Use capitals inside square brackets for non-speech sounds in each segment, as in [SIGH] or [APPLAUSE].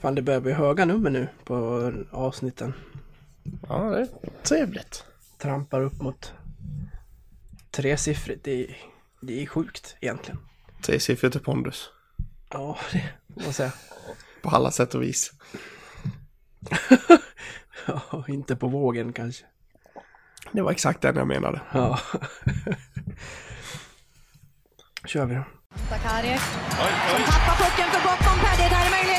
Fan, det börjar bli höga nummer nu på avsnitten. Ja, det är trevligt. Trampar upp mot tresiffrigt. Det är, det är sjukt egentligen. Tresiffrigt är pondus. Ja, det får man säga. På alla sätt och vis. [LAUGHS] Ja, inte på vågen kanske. Det var exakt den jag menade. Ja. [LAUGHS] Kör vi då. Sakari som tappar pucken för gott. Montpellier, där är möjligheten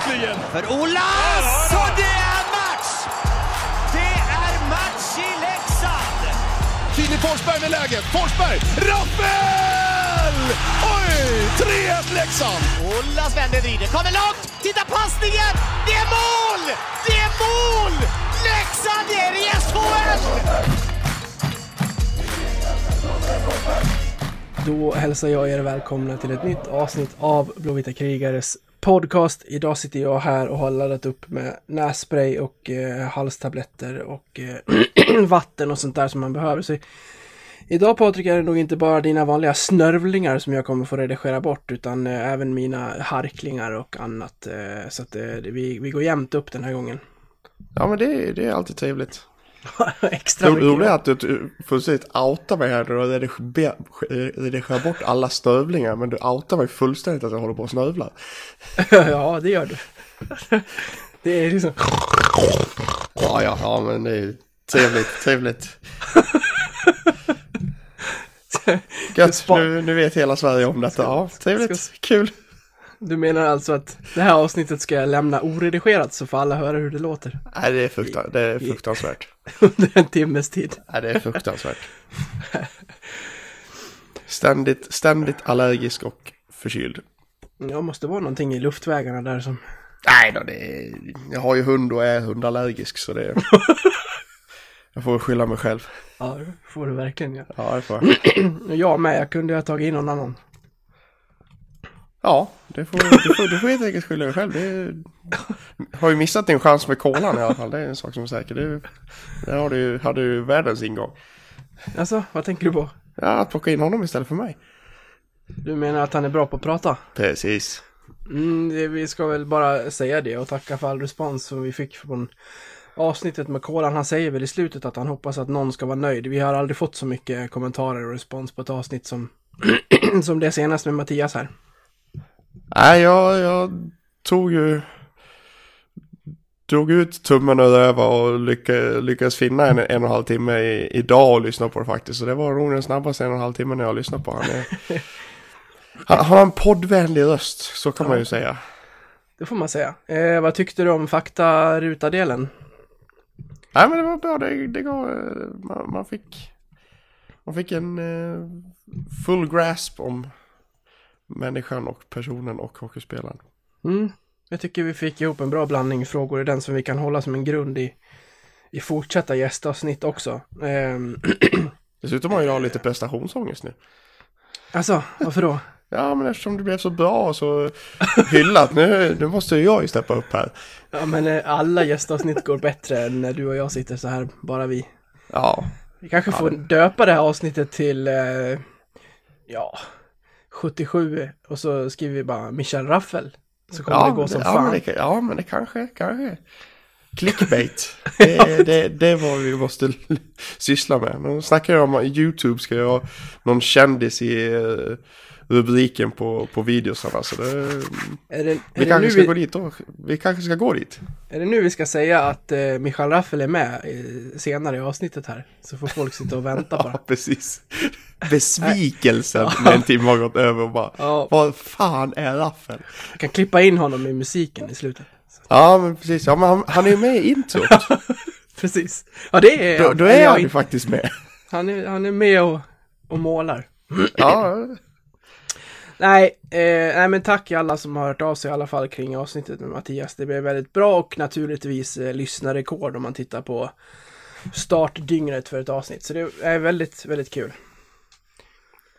Äntligen! För Olas! Och det är match! Det är match i Leksand! Filip Forsberg med läget. Forsberg! Rappel! Oj! 3-1 Leksand! Olas vänder, vrider, kommer långt! Titta passningen! Det är mål! Det är mål! Leksand är i SHL! Då hälsar jag er välkomna till ett nytt avsnitt av Blåvita krigares podcast. Idag sitter jag här och har laddat upp med nässpray och eh, halstabletter och eh, [CLEARS THROAT] vatten och sånt där som man behöver. Så idag Patrik är det nog inte bara dina vanliga snörvlingar som jag kommer få redigera bort utan eh, även mina harklingar och annat. Eh, så att eh, vi, vi går jämnt upp den här gången. Ja, men det, det är alltid trevligt. [LAUGHS] Extra Det roliga är att du fullständigt outar mig här och redigerar bort alla stövlingar. Men du outar mig fullständigt att jag håller på och snövlar. [LAUGHS] ja, det gör du. [LAUGHS] det är liksom... Ja, ja, ja, men det är trevligt, trevligt. Gött, nu, nu vet hela Sverige om detta. Ja, trevligt, kul. Du menar alltså att det här avsnittet ska jag lämna oredigerat så får alla höra hur det låter Nej, det är, fruktan, det är fruktansvärt. [LAUGHS] under en timmes tid. Nej, det är fruktansvärt. Ständigt, ständigt allergisk och förkyld. Jag måste vara någonting i luftvägarna där som... Nej då, det är, jag har ju hund och är hundallergisk så det [LAUGHS] Jag får skylla mig själv. Ja, det får du verkligen göra. Ja, det får jag. [CLEARS THROAT] Jag med, jag kunde ha tagit in någon annan. Ja, det får, du, får, du får helt enkelt skylla dig själv. Är, har ju missat din chans med kolan i alla fall. Det är en sak som är säker. Det, det har du, hade du världens ingång. Alltså, vad tänker du på? Ja, att plocka in honom istället för mig. Du menar att han är bra på att prata? Precis. Mm, det, vi ska väl bara säga det och tacka för all respons som vi fick från avsnittet med Kolan. Han säger väl i slutet att han hoppas att någon ska vara nöjd. Vi har aldrig fått så mycket kommentarer och respons på ett avsnitt som, [CLEARS THROAT] som det senaste med Mattias här. Nej, jag, jag tog ju... Drog ut tummen och röva och lycka, lyckades finna en, en och en halv timme i, idag och lyssna på det faktiskt. Så det var nog den snabbaste en och en halv timme när jag lyssnade på [LAUGHS] han. Är, han har en poddvänlig röst, så kan man ju säga. Det får man säga. Eh, vad tyckte du om faktaruta-delen? Nej men det var bra, det, det gav, eh, man, man fick... Man fick en eh, full grasp om människan och personen och hockeyspelaren. Mm. Jag tycker vi fick ihop en bra blandning frågor i den som vi kan hålla som en grund i, i fortsatta gästavsnitt också. Ehm, [CLEARS THROAT] Dessutom har jag lite prestationsångest nu. alltså, varför då? [LAUGHS] Ja, men eftersom det blev så bra och så hyllat, nu, nu måste ju jag ju steppa upp här. Ja, men eh, alla gästavsnitt går bättre än när du och jag sitter så här, bara vi. Ja, Vi kanske får döpa det här avsnittet till, eh, ja, 77 och så skriver vi bara Michel Raffel. Så kommer ja, det gå som ja, fan. men det, ja, men det kanske, kanske. Clickbait, [LAUGHS] det, det, det är vad vi måste [LAUGHS] syssla med. Nu snackar jag om att YouTube ska jag ha någon kändis i eh, rubriken på, på videosarna. Så det, Är det, är, vi kanske ska vi, gå dit och, vi kanske ska gå dit. är det nu vi ska säga att eh, Michel Raffel är med eh, senare i avsnittet här? Så får folk sitta och vänta [LAUGHS] bara. Ja, precis. Besvikelsen när en timme har gått över och bara, Ja. vad fan är Raffel? Vi kan klippa in honom i musiken i slutet. Ja, men precis. Ja, men han, han är ju med i introt. [LAUGHS] Precis. Ja, det är Då, då är ja, han ju faktiskt med. Han är, han är med och, och målar. Ja, Nej, eh, nej, men tack alla som har hört av sig i alla fall kring avsnittet med Mattias. Det blev väldigt bra och naturligtvis eh, lyssnarrekord om man tittar på startdygnet för ett avsnitt. Så det är väldigt, väldigt kul.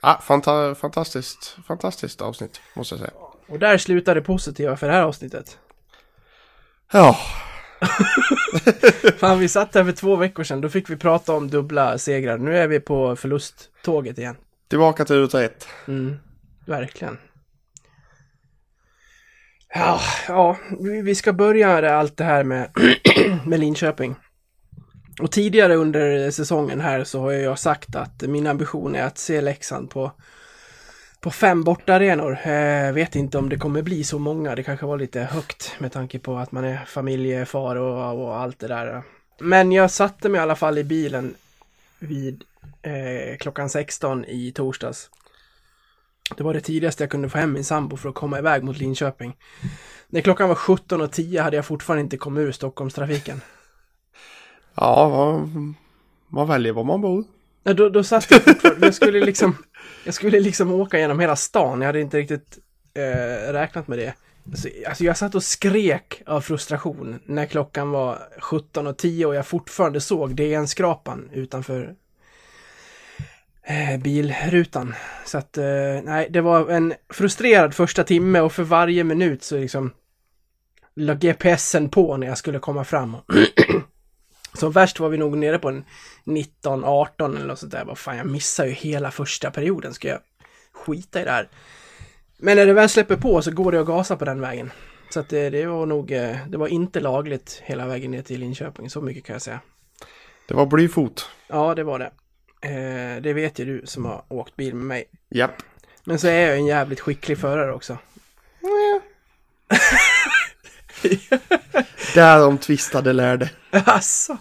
ja fanta fantastiskt, fantastiskt avsnitt, måste jag säga. Och där slutar det positiva för det här avsnittet. Ja, [LAUGHS] Fan, vi satt här för två veckor sedan. Då fick vi prata om dubbla segrar. Nu är vi på förlusttåget igen. tillbaka till ruta ett. Mm, verkligen. Ja, ja, vi ska börja allt det här med, [CLEARS THROAT] med Linköping. Och tidigare under säsongen här så har jag sagt att min ambition är att se Leksand på, på fem bortaarenor. Eh, vet inte om det kommer bli så många, det kanske var lite högt med tanke på att man är familjefar och, och allt det där. Men jag satte mig i alla fall i bilen vid eh, klockan 16 i torsdags. Det var det tidigaste jag kunde få hem min sambo för att komma iväg mot Linköping. När klockan var 17.10 hade jag fortfarande inte kommit ur Stockholmstrafiken. Ja, man väljer var man bor. Ja, Då, då satt jag fortfarande, jag skulle liksom, jag skulle liksom åka genom hela stan. Jag hade inte riktigt eh, räknat med det. Alltså, alltså jag satt och skrek av frustration när klockan var 17.10 och jag fortfarande såg DN-skrapan utanför eh, bilrutan. Så att, eh, nej, det var en frustrerad första timme och för varje minut så liksom la GPSen på när jag skulle komma fram. [CLEARS THROAT] Som värst var vi nog nere på en 19-18 eller något sånt där. Vad fan, jag missar ju hela första perioden. Ska jag skita i det här? Men när det väl släpper på så går det att gasa på den vägen. Så att det, det var nog, eh, det var inte lagligt hela vägen ner till Linköping. Så mycket kan jag säga. Det var blyfot. Ja, det var det. Eh, det vet ju du som har åkt bil med mig. Japp. Men så är jag en jävligt skicklig förare också. Där [LAUGHS] de tvistade lärde. Asså?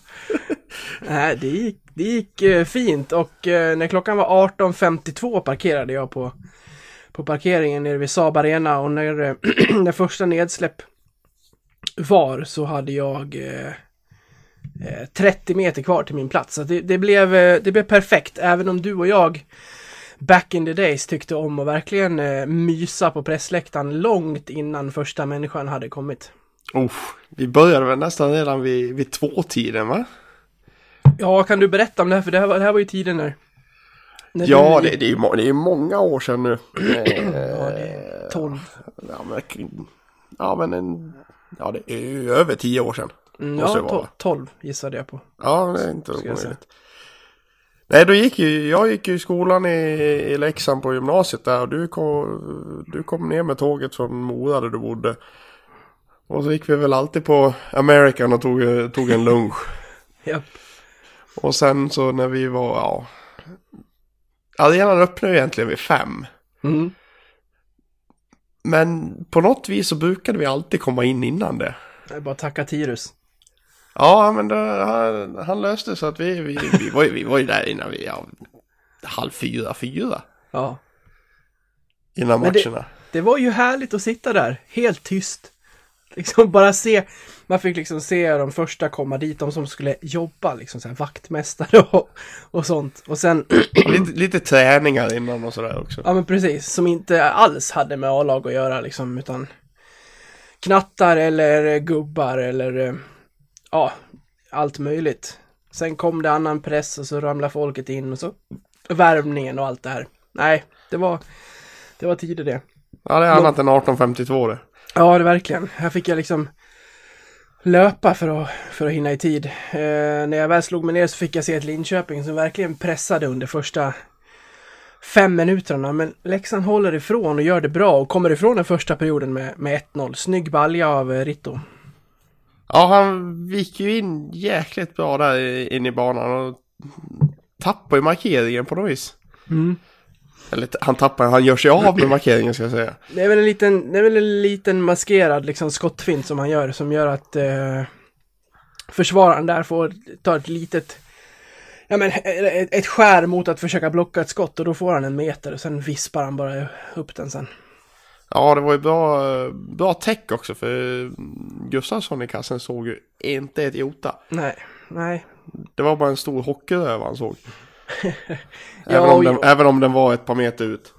Nej, det gick, det gick eh, fint och eh, när klockan var 18.52 parkerade jag på, på parkeringen nere vid Saab Arena och när, eh, [CLEARS THROAT] när första nedsläpp var så hade jag eh, eh, 30 meter kvar till min plats. Så det, det, blev, eh, det blev perfekt, även om du och jag back in the days tyckte om att verkligen eh, mysa på pressläktaren långt innan första människan hade kommit. Oh, vi började väl nästan redan vid, vid tvåtiden va? Ja, kan du berätta om det här? För det här var, det här var ju tiden när... när Ja, du, det, det, är ju det är många år sedan nu. [CLEARS THROAT] Ja, det är 12. Ja, men, ja, men en, ja, det är ju över tio år sedan. Mm, ja, det vara. to- 12 gissade jag på. Ja, det är inte omöjligt. Nej, då gick ju, jag gick ju i skolan i, i Leksand på gymnasiet där och du kom, du kom ner med tåget från Mora där du bodde. Och så gick vi väl alltid på American och tog, tog en lunch. [LAUGHS] Japp. Och sen så när vi var, ja. Arenan öppnade egentligen vid fem. Mm. Men på något vis så brukade vi alltid komma in innan det. Det är bara att tacka Tirus. Ja, men då, han, han löste så att vi, vi, vi, var, ju, vi var ju där innan vi, ja, halv fyra, fyra. Ja. Innan Men det- matcherna. Det var ju härligt att sitta där, helt tyst. [LAUGHS] Liksom bara se, man fick liksom se de första komma dit, de som skulle jobba, liksom så här vaktmästare och, och sånt. Och sen, Lite, lite träningar innan och sådär också. ja men precis, som inte alls hade med A-lag att göra liksom, utan knattar eller gubbar eller eh, ja, allt möjligt. Sen kom det annan press och så ramlade folket in och så värvningen och allt det här. Nej, det var, det var tider det. Ja, det är annat än 1852 det. Ja, det verkligen. Här fick jag liksom löpa för att, för att hinna i tid. Eh, när jag väl slog mig ner så fick jag se ett Linköping som verkligen pressade under första fem minuterna. Men Leksand håller ifrån och gör det bra och kommer ifrån den första perioden med, med 1-0. Snygg balja av eh, Ritto. Ja, han gick ju in jäkligt bra där in i banan och tappade ju markeringen på något vis. Mm. Eller han tappar, han gör sig av med [CLEARS THROAT] markeringen ska jag säga. Det är väl en liten, det är väl en liten maskerad liksom skottfint som han gör som gör att eh, försvararen där får ta ett litet Ja men ett, ett skär mot att försöka blocka ett skott och då får han en meter och sen vispar han bara upp den sen. Ja, det var ju bra, bra tech också för Gustafsson i kassen såg ju inte ett jota. Nej, nej. Det var bara en stor hockeyröv han såg. Ja, även, om och- den, även om den var ett par meter ut.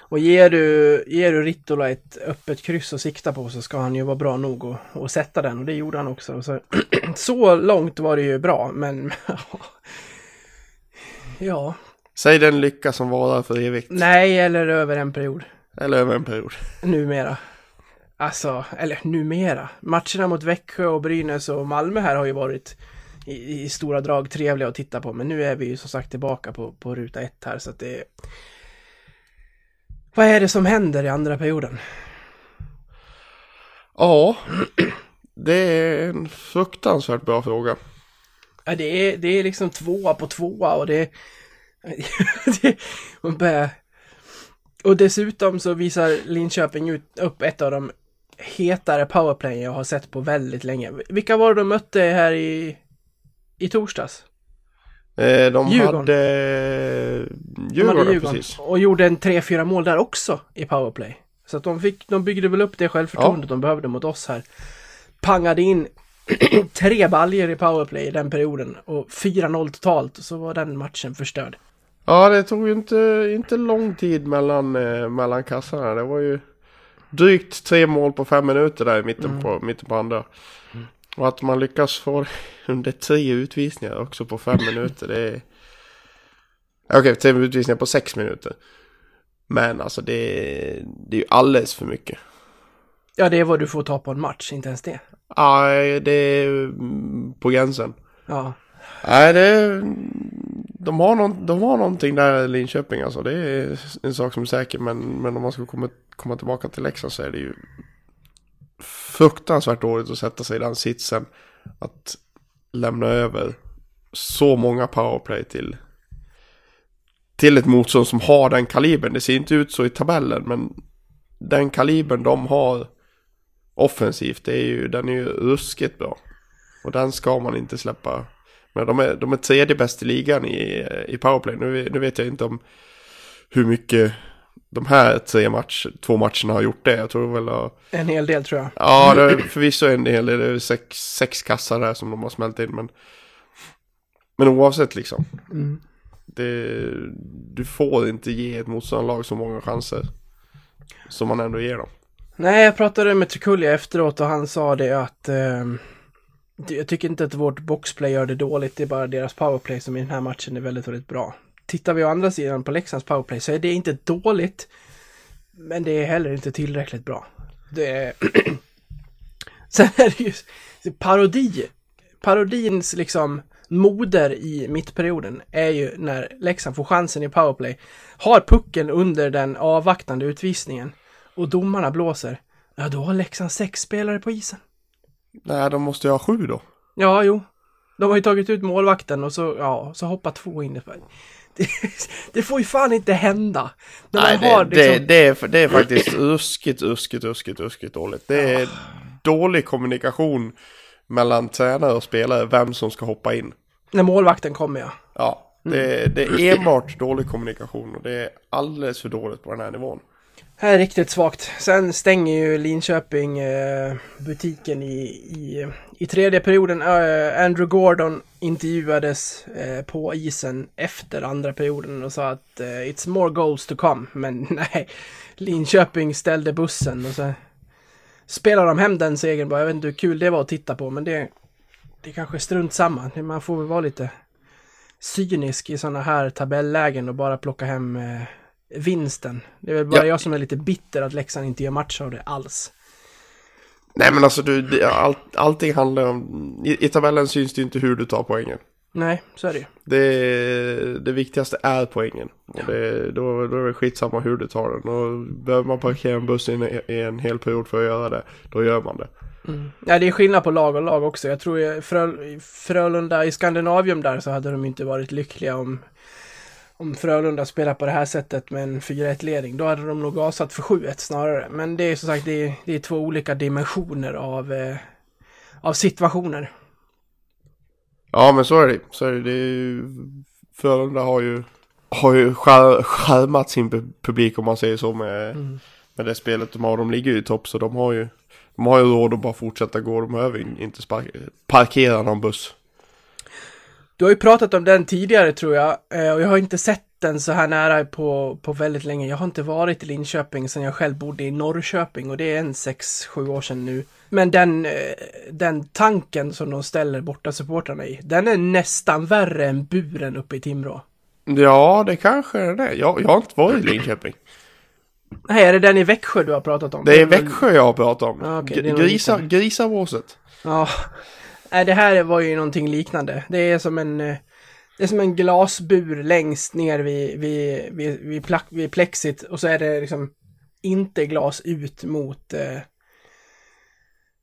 Och ger du, ger du Rittola ett öppet kryss att sikta på så ska han ju vara bra nog att, att sätta den och det gjorde han också. Och Så, [CLEARS THROAT] så långt var det ju bra men [LAUGHS] ja, Säg den lycka som varar för evigt. nej eller över en period. Eller över en period. Numera. Alltså, eller numera. Matcherna mot Växjö och Brynäs och Malmö här har ju varit i, i stora drag trevliga att titta på. Men nu är vi ju som sagt tillbaka på, på ruta ett här så att det... Vad är det som händer i andra perioden? Ja, det är en fruktansvärt bra fråga. Ja, det är, det är liksom tvåa på tvåa och det... [LAUGHS] det börjar, och dessutom så visar Linköping ut, upp ett av de hetare powerplay jag har sett på väldigt länge. Vilka var det de mötte här i, i torsdags? Eh, De Djurgården. hade De Djurgården, hade Djurgården. precis. Och gjorde en 3-4 mål där också i powerplay. Så att de, fick, de byggde väl upp det självförtroendet de behövde mot oss här. Pangade in [CLEARS THROAT] tre baljer i powerplay i den perioden och 4-0 totalt. Så var den matchen förstörd. Ja, det tog ju inte, inte lång tid mellan, eh, mellan kassarna. Det var ju drygt tre mål på fem minuter där i mitten, på, mitten på andra. Och att man lyckas få [LAUGHS] under tre utvisningar också på fem minuter, det är... Okej, tre utvisningar på sex minuter. Men alltså det är, det är ju alldeles för mycket. Ja, det är vad du får ta på en match, inte ens det. Ja, det är på gränsen. Ja. Nej, det... De har, någon, de har någonting där i Linköping alltså. Det är en sak som är säker. Men, men om man ska komma, komma tillbaka till Leksand så är det ju fruktansvärt dåligt att sätta sig i den sitsen. Att lämna över så många powerplay till, till ett motstånd som har den kalibern. Det ser inte ut så i tabellen men den kalibern de har offensivt, det är ju, den är ju ruskigt bra. Och den ska man inte släppa. Men de är, de är tredje bäst i ligan i, i powerplay. Nu, nu vet jag inte om hur mycket de här tre match, två matcherna har gjort det. Jag tror väl att, En hel del tror jag. ja det är förvisso en del, det är sex, sex kassar där som de har smält in. Men, men oavsett liksom. Mm. Det, du får inte ge ett motståndarlag så många chanser. Som man ändå ger dem. Nej, jag pratade med Trikulja efteråt och han sa det att det- jag tycker inte att vårt boxplay gör det dåligt, det är bara deras powerplay som i den här matchen är väldigt, väldigt bra. Tittar vi å andra sidan på Leksands powerplay så är det inte dåligt, men det är heller inte tillräckligt bra. Det är... [CLEARS THROAT] Sen är det ju parodi. Parodins liksom moder i mittperioden är ju när Leksand får chansen i powerplay, har pucken under den avvaktande utvisningen och domarna blåser. Ja, då har Leksand sex spelare på isen. Nej, de måste ju ha sju då. Ja, jo. De har ju tagit ut målvakten och så, ja, så hoppar två in. Det, det får ju fan inte hända. När Nej, man har det, liksom, det, det, är, det är faktiskt ruskigt, ruskigt, ruskigt, ruskigt dåligt. Det är dålig kommunikation mellan tränare och spelare, vem som ska hoppa in. när målvakten kommer, ja. Ja, det, det är enbart dålig kommunikation och det är alldeles för dåligt på den här nivån. Här är riktigt svagt. Sen stänger ju Linköping eh, butiken i, i, i tredje perioden. Eh, Andrew Gordon intervjuades eh, på isen efter andra perioden och sa att eh, it's more goals to come. Men [LAUGHS] nej, Linköping ställde bussen och så spelade de hem den segern bara. Jag vet inte hur kul det var att titta på, men det, det är kanske strunt samma. Man får väl vara lite cynisk i sådana här tabellägen och bara plocka hem eh, vinsten. Det är väl bara Ja. jag som är lite bitter att Leksand inte gör match av det alls. Nej men alltså du, all, allting handlar om, i, i tabellen syns det ju inte hur du tar poängen. Nej, så är det ju. Det, det viktigaste är poängen. Och det, då, då är det skitsamma hur du tar den. Och behöver man parkera en buss i en, i en hel period för att göra det, då gör man det. Ja, det är skillnad på lag och lag också. Jag tror ju Frö, i Frölunda i Skandinavium där så hade de inte varit lyckliga om om Frölunda spelar på det här sättet med en 4-1-ledning. Då hade de nog gasat för 7-1 snarare. Men det är som sagt, det är, det är två olika dimensioner av, eh, av situationer. Ja men så är det. Så är det. det är ju, Frölunda har ju, har ju skär, skärmat sin pu- publik om man säger så med, med det spelet de har. De ligger ju i topp så de har ju, de har ju råd att bara fortsätta gå. De behöver in- inte spark, parkera någon buss. Du har ju pratat om den tidigare tror jag eh, och jag har inte sett den så här nära på, på väldigt länge. Jag har inte varit i Linköping sedan jag själv bodde i Norrköping och det är en 6-7 år sedan nu. Men den, eh, den tanken som de ställer borta supportrarna i, den är nästan värre än buren uppe i Timrå. Ja det kanske är det. Jag, jag har inte varit i Linköping. Nej, är det den i Växjö du har pratat om? Det är Växjö jag har pratat om. Ja, okej, det är G- nog Grisa, liknande. grisavåset. Ja. Nej, det här var ju någonting liknande. Det är som en, eh, det är som en glasbur längst ner vid, vid, vid, vid, plack, vid plexit och så är det liksom inte glas ut mot, eh,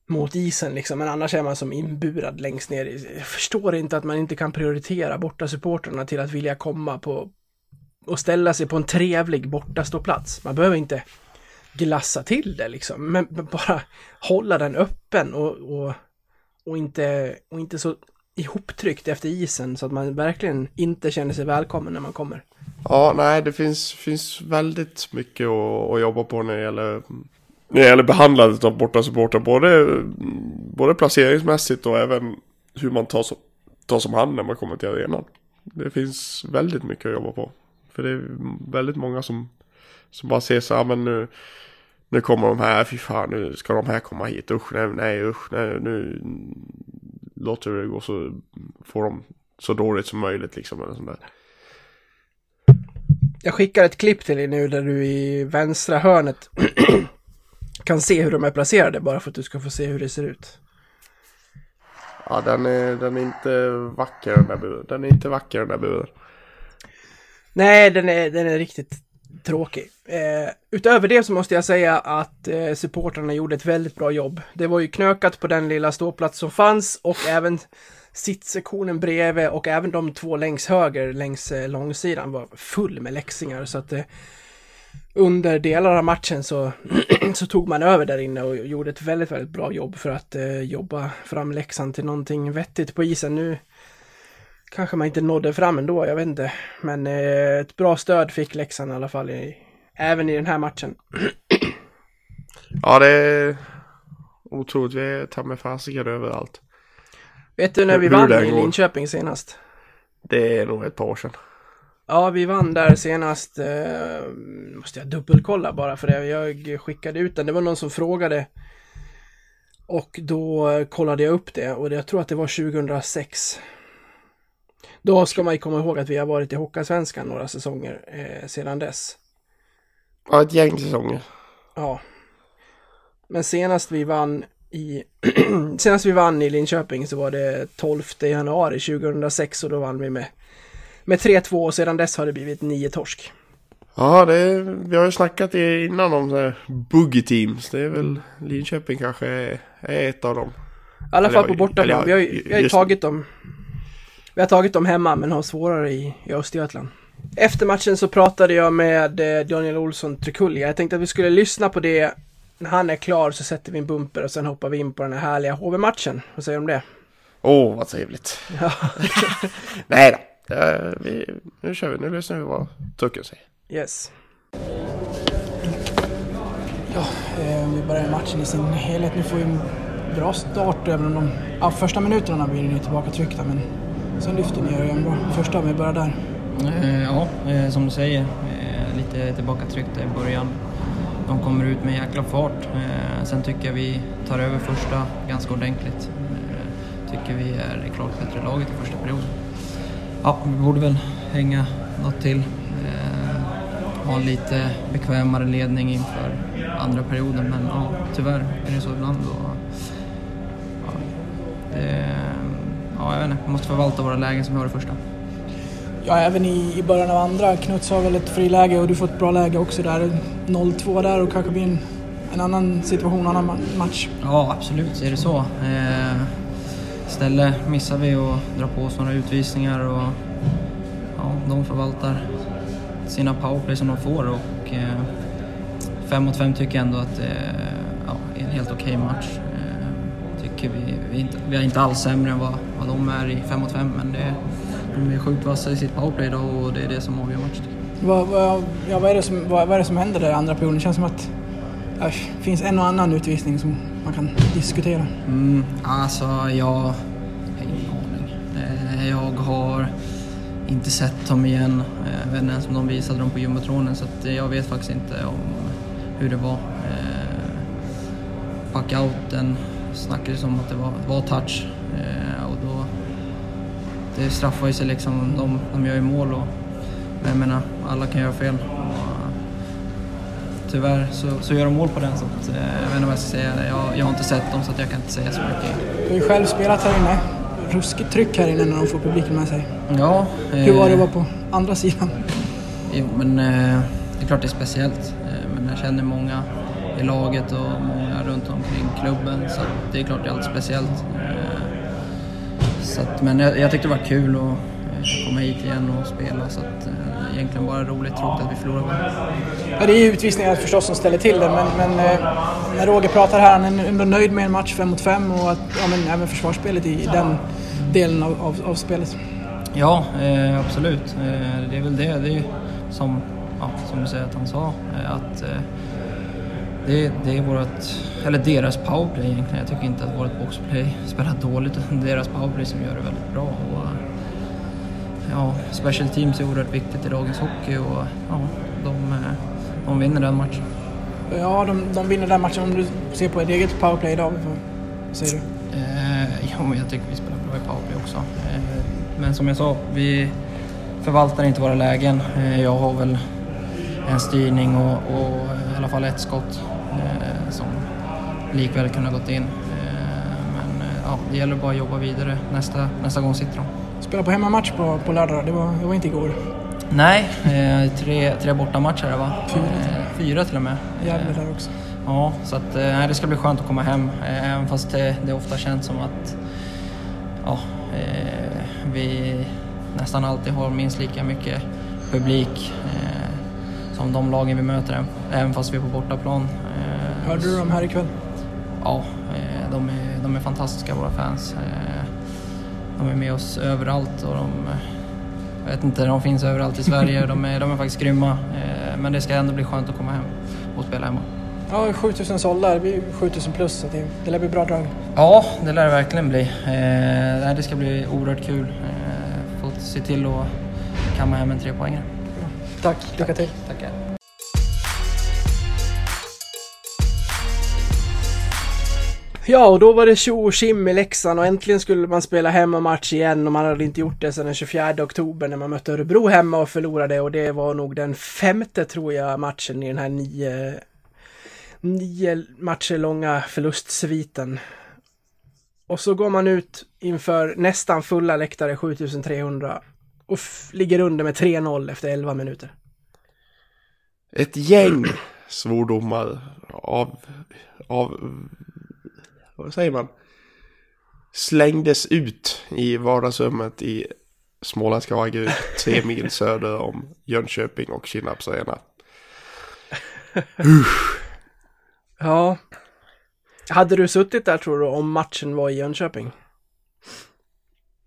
mot isen liksom, men annars är man som inburad längst ner. Jag förstår inte att man inte kan prioritera borta supporterna till att vilja komma på och ställa sig på en trevlig bortaståplats. Man behöver inte glassa till det liksom, men bara hålla den öppen och, och, och, inte, och inte så ihoptryckt efter isen så att man verkligen inte känner sig välkommen när man kommer. Ja, nej, det finns, finns väldigt mycket att, att jobba på när det gäller, när det gäller behandlandet av bortasupportrar. Både, både placeringsmässigt och även hur man tar, som, tar som hand när man kommer till arenan. Det finns väldigt mycket att jobba på. För det är väldigt många som, som bara ser så här, men nu, nu kommer de här, fy fan, nu ska de här komma hit, usch, nej, nej usch, nej, nu låter det gå så, får de så dåligt som möjligt liksom. Eller sånt där. Jag skickar ett klipp till dig nu där du i vänstra hörnet [CLEARS THROAT] kan se hur de är placerade bara för att du ska få se hur det ser ut. Ja, den är, den är inte vacker den där buren. Den är inte vacker den där buren. Nej, den är, den är riktigt tråkig. Eh, utöver det så måste jag säga att eh, supportrarna gjorde ett väldigt bra jobb. Det var ju knökat på den lilla ståplats som fanns och även sittsektionen bredvid och även de två längs höger längs eh, långsidan var full med läxingar så att eh, under delar av matchen så, [CLEARS THROAT] så tog man över där inne och gjorde ett väldigt, väldigt bra jobb för att eh, jobba fram Leksand till någonting vettigt på isen. Nu kanske man inte nådde fram ändå, jag vet inte. Men eh, ett bra stöd fick Leksand i alla fall, i, även i den här matchen. [CLEARS THROAT] Ja, det är otroligt. Vi är ta med fasiken överallt. Vet du när vi vann i. Linköping senast? Det är nog ett par år sedan. Ja, vi vann där senast. Eh, måste jag dubbelkolla bara för det. Jag skickade ut den. Det var någon som frågade. Och då eh, kollade jag upp det och jag tror att det var 2006. Då ska man ju komma ihåg att vi har varit i Hockeyallsvenskan några säsonger eh, sedan dess. Ja, ett gäng säsonger. Ja. Men senast vi vann i [CLEARS THROAT] senast vi vann i Linköping så var det 12 januari 2006 och då vann vi med med 3-2 och sedan dess har det blivit nio torsk. Ja, det vi har ju snackat innan om boogie teams. Det är väl Linköping kanske är, är ett av dem. I alla fall på bortaplan. Vi har ju vi har ju just- tagit dem. Vi har tagit dem hemma men har svårare i, i Östergötland. Efter matchen så pratade jag med eh, Daniel Olsson Trekulja. Jag tänkte att vi skulle lyssna på det. När han är klar så sätter vi en bumper och sen hoppar vi in på den här härliga HV-matchen. Vad säger du om det? Åh, vad trevligt. Ja. [LAUGHS] Nej då. Eh, vi, nu kör vi. Nu lyssnar vi vad Tucken säger. Yes. Ja, eh, vi börjar matchen i sin helhet. Nu får vi en bra start även om de ja, första minuterna blir ni tillbaka tryckta men sen lyfter ni er igen bra. Första vi börjar där. Eh, Ja, eh, som du säger, eh, lite tillbakatryckta i början. De kommer ut med jäkla fart. Eh, Sen tycker jag vi tar över första ganska ordentligt. Eh, Tycker vi är det klart bättre laget i första perioden. Ja, vi borde väl hänga något till. Eh, Ha en lite bekvämare ledning inför andra perioden men ja, tyvärr är det så ibland. Och, ja, det, ja, jag vet inte, vi måste förvalta våra lägen som vi har i första. Ja, även i, i början av andra. Knuts har väl ett friläge och du får ett bra läge också där. 0-2 där och kanske blir en, en annan situation, en annan ma- match. Ja, absolut är det så. Eh, istället missar vi att dra på oss några utvisningar och ja, de förvaltar sina powerplay som de får och eh, fem mot fem tycker jag ändå att det ja, är en helt okej match. Eh, tycker vi, vi, är inte, vi är inte alls sämre än vad, vad de är i fem mot fem men det, de är sjukt vassa i sitt powerplay då och det är det som avgör matchen. Vad, vad, ja, vad, är det som, vad, vad är det som händer där i andra perioden? Det känns som att det finns en och annan utvisning som man kan diskutera. Mm, alltså, jag har ingen aning. Eh, Jag har inte sett dem igen. Eh, Jag vet inte ens om de visade dem på jumbotronen så att eh, jag vet faktiskt inte om hur det var. Eh, Packouten snackades om att det var, var touch eh, och då det straffar ju sig liksom. De, de gör ju mål och men jag menar, alla kan göra fel. Och, tyvärr så, så gör de mål på den så att, eh, jag vet inte vad jag ska säga. Jag, jag har inte sett dem så att jag kan inte säga så mycket. Du har ju själv spelat här inne. Ruskigt tryck här inne när de får publiken med sig. Ja, Hur var det eh, att vara på andra sidan? Jo, men eh, det är klart det är speciellt. Men jag känner många i laget och många klubben så det är klart det är alltid speciellt. Eh, så att, men jag, jag tyckte det var kul att eh, komma hit igen och spela så att eh, egentligen bara roligt, tråkigt att vi förlorade. Ja, det är ju utvisningar förstås som ställer till det, men, men när Roger pratar här, han är ändå nöjd med en match 5 mot 5 och att, ja, men även försvarsspelet i, den delen av, av, av spelet. Ja, eh, absolut. Eh, det är väl det. Det är ju som, ja, som du säger att han sa, eh, att det, det är vårt, eller deras powerplay egentligen. Jag tycker inte att vårt boxplay spelar dåligt, utan [LAUGHS] deras powerplay som gör det väldigt bra. Och, ja, special teams är oerhört viktigt i dagens hockey och ja, de, eh, de vinner den matchen. Ja, de, de vinner den matchen. Om du ser på ert eget powerplay idag, vad säger du? Eh, ja, men jag tycker vi spelar bra i powerplay också. Eh, men som jag sa, vi förvaltar inte våra lägen. Eh, jag har väl en styrning och, och i alla fall ett skott som likväl kunde ha gått in. Eh, men eh, ja, det gäller bara att jobba vidare. Nästa, nästa gång sitter de. Spela på hemmamatch på, på lördag, det var, det var inte igår. Nej, eh, tre, tre bortamatcher va? Fyra. Eh, fyra till och med. Gävle där också. Ja, så att, eh, nej, det ska bli skönt att komma hem. eh, Även fast det, det ofta känns som att ja, eh, vi nästan alltid har minst lika mycket publik eh, som de lagen vi möter. Även fast vi är på bortaplan. Eh, Hörde du dem här ikväll? Ja, eh, de är, de är fantastiska våra fans. Eh, De är med oss överallt och de, jag vet inte, de finns överallt i Sverige. De är, de är faktiskt grymma. Men det ska ändå bli skönt att komma hem och spela hemma. Ja, 7000 sålda, det blir 7000 plus, så det, det lär bli bra drag. Ja, det lär det verkligen bli. Eh, det ska bli oerhört kul. Eh, få se till att kamma hem en trepoängare. Tack, lycka till. Tackar. Ja, och då var det tjo och tjim i Leksand och äntligen skulle man spela hemmamatch igen och man hade inte gjort det sedan den 24 oktober när man mötte Örebro hemma och förlorade och det var nog den femte, tror jag, matchen i den här nio, nio matcher långa förlustsviten. Och så går man ut inför nästan fulla läktare, 7300, och ligger under med 3-0 efter 11 minuter. Ett gäng svordomar av, av, vad säger man? Slängdes ut i vardagsrummet i småländska Vaggeryd, tre [LAUGHS] mil söder om Jönköping och Kinnarps arena. [LAUGHS] Ja. Hade du suttit där tror du om matchen var i Jönköping?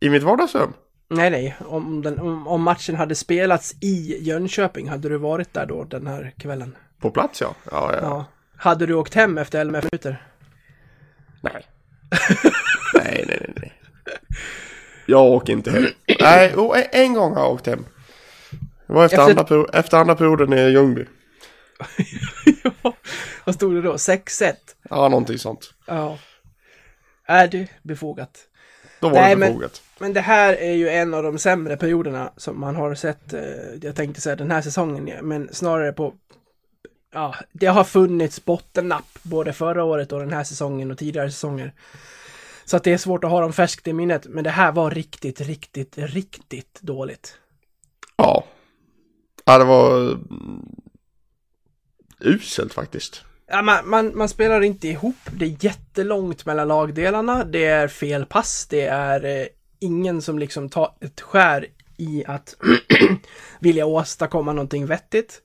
I mitt vardagsrum? Nej, nej. Om, den, om, om matchen hade spelats i Jönköping, hade du varit där då den här kvällen? På plats ja. Ja, ja. Ja. Hade du åkt hem efter 11 minuter? Nej. [LAUGHS] nej, nej, nej, nej. Jag åker inte hem. Nej, oh, en, gång har jag åkt hem. Det var efter, Efter- Andra, peri- efter andra perioden i Ljungby. ja. [LAUGHS] Vad stod det då? 6-1? Ja, någonting sånt. Ja. Är det befogat? Då var Nej, det men- befogat. Men det här är ju en av de sämre perioderna som man har sett, eh, jag tänkte säga den här säsongen, men snarare på Ja, det har funnits bottennapp både förra året och den här säsongen och tidigare säsonger. Så att det är svårt att ha dem färskt i minnet, men det här var riktigt, riktigt, riktigt dåligt. Ja. Ja, det var mm, uselt faktiskt. Ja, man, man, man spelar inte ihop, det är jättelångt mellan lagdelarna, det är fel pass, det är eh, ingen som liksom tar ett skär i att [CLEARS THROAT] vilja åstadkomma någonting vettigt.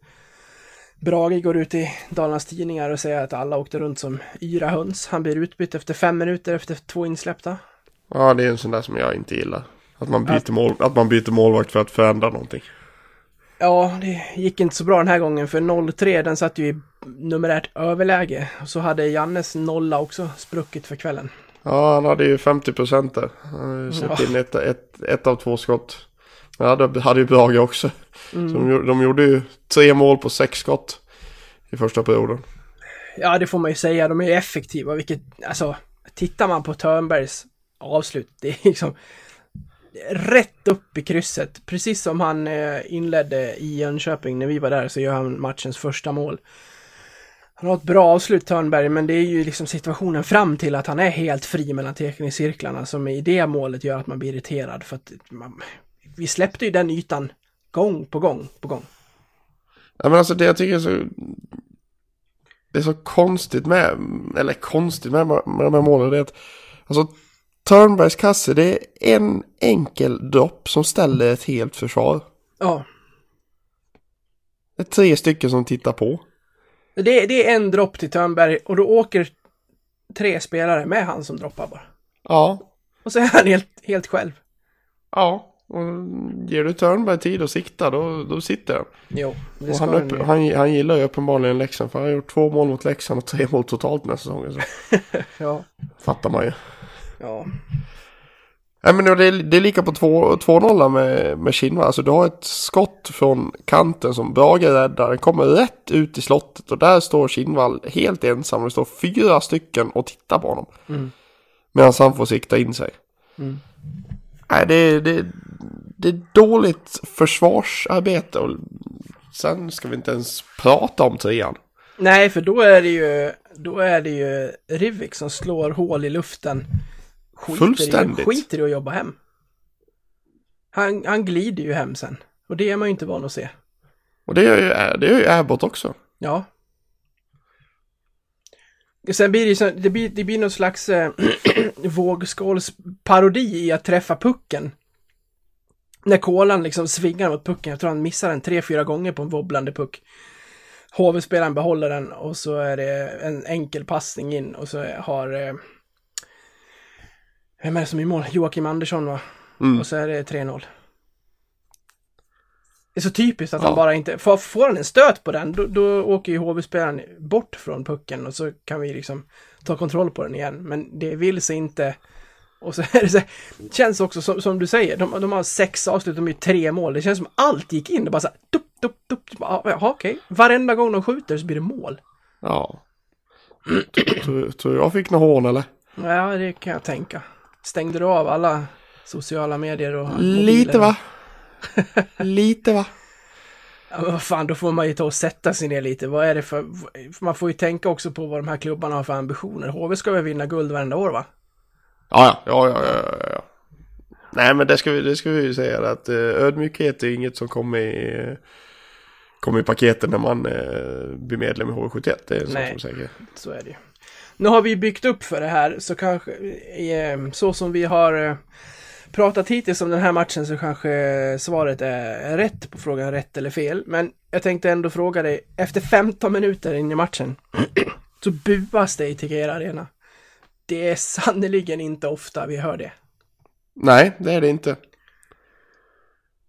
Brage går ut i Dalarnas Tidningar och säger att alla åkte runt som yra höns. Han blir utbytt efter fem minuter efter två insläppta. Ja, det är en sån där som jag inte gillar. Att man byter, mål, att man byter målvakt för att förändra någonting. Ja, det gick inte så bra den här gången för 0-3 den satt ju i numerärt överläge. Och så hade Jannes nolla också spruckit för kvällen. Ja, han hade ju 50 procent där. Han hade släppt in ett, ett, ett av två skott. Men hade, hade ju Brage också. Så de, gjorde- de gjorde ju tre mål på sex skott i första perioden. Ja, det får man ju säga. De är ju effektiva, vilket, alltså, tittar man på Törnbergs avslut, det är liksom rätt upp i krysset. Precis som han eh, inledde i Jönköping när vi var där så gör han matchens första mål. Han har ett bra avslut, Törnberg, men det är ju liksom situationen fram till att han är helt fri mellan teckningscirklarna som i det målet gör att man blir irriterad. För att man, vi släppte ju den ytan gång på gång på gång. Ja, men alltså det jag tycker är så... det är så konstigt med, eller konstigt med, med de här målen, det är att alltså Törnbergs kasse, det är en enkel dropp som ställer ett helt försvar. Ja. Det är tre stycken som tittar på. Det, det är en dropp till Törnberg och då åker tre spelare med han som droppar bara. Ja, Och så är han helt, helt själv. ja. Och ger du Törnberg tid att sikta då, då sitter han. Jo, det Och han, han, upp, ju. han, han gillar ju uppenbarligen Leksand för han har gjort två mål mot Leksand och tre mål totalt den här säsongen. Så [LAUGHS] Ja, fattar man ju. ja. Nej men det är, det är lika på 2-0 med, med Kinva. Alltså du har ett skott från kanten som Brage räddar. Den kommer rätt ut i slottet och där står Kinvall helt ensam. Det står fyra stycken och tittar på honom. Mm. Medan han får sikta in sig. Mm. Nej det, är- det, det är dåligt försvarsarbete och sen ska vi inte ens prata om trean. Nej, för då är det ju, då är det ju Rivik som slår hål i luften. Skiter Fullständigt. I, skiter i att jobba hem. Han, han glider ju hem sen. Och det är man ju inte van att se. Och det gör ju, det gör ju Abbott också. Ja. Sen blir det ju så, det blir, det blir någon slags eh, [CLEARS THROAT] vågskålsparodi i att träffa pucken. När Kolan liksom svingar mot pucken, jag tror han missar den tre, fyra gånger på en wobblande puck. HV-spelaren behåller den och så är det en enkel passning in och så har... Vem är det som är i mål? Joakim Andersson va? Mm. Och så är det 3-0. Det är så typiskt att Ja. han bara inte... Får, får han en stöt på den, då, då åker ju HV-spelaren bort från pucken och så kan vi liksom ta kontroll på den igen. Men det vill sig inte. Och så är det så här, känns också som, som du säger, de, de har sex avslut, de ju tre mål. Det känns som allt gick in. Det bara så här, dup, dup, dup. Bara, Jaha, okej. Varenda gång de skjuter så blir det mål. Ja. Tror jag fick något hån eller? Ja, det kan jag tänka. Stängde du av alla sociala medier och Lite mobiler? va? [LAUGHS] Lite va? Ja, men vad fan, då får man ju ta och sätta sig ner lite. Vad är det för... för Man får ju tänka också på vad de här klubbarna har för ambitioner. HV ska väl vinna guld varenda år, va? Ja, ja, ja, ja, ja, ja. Nej, men det ska vi, det ska vi ju säga att eh, ödmjukhet är inget som kommer i, kommer i paketen när man eh, blir medlem i HV71. Det är en sak som är säker. Så är det ju. Nu har vi byggt upp för det här, så kanske... Eh, så som vi har eh, pratat hittills om den här matchen så kanske svaret är rätt på frågan rätt eller fel. Men jag tänkte ändå fråga dig, efter 15 minuter in i matchen [CLEARS THROAT] så buas det i Tegera Arena. Det är sannerligen inte ofta vi hör det. Nej, det är det inte.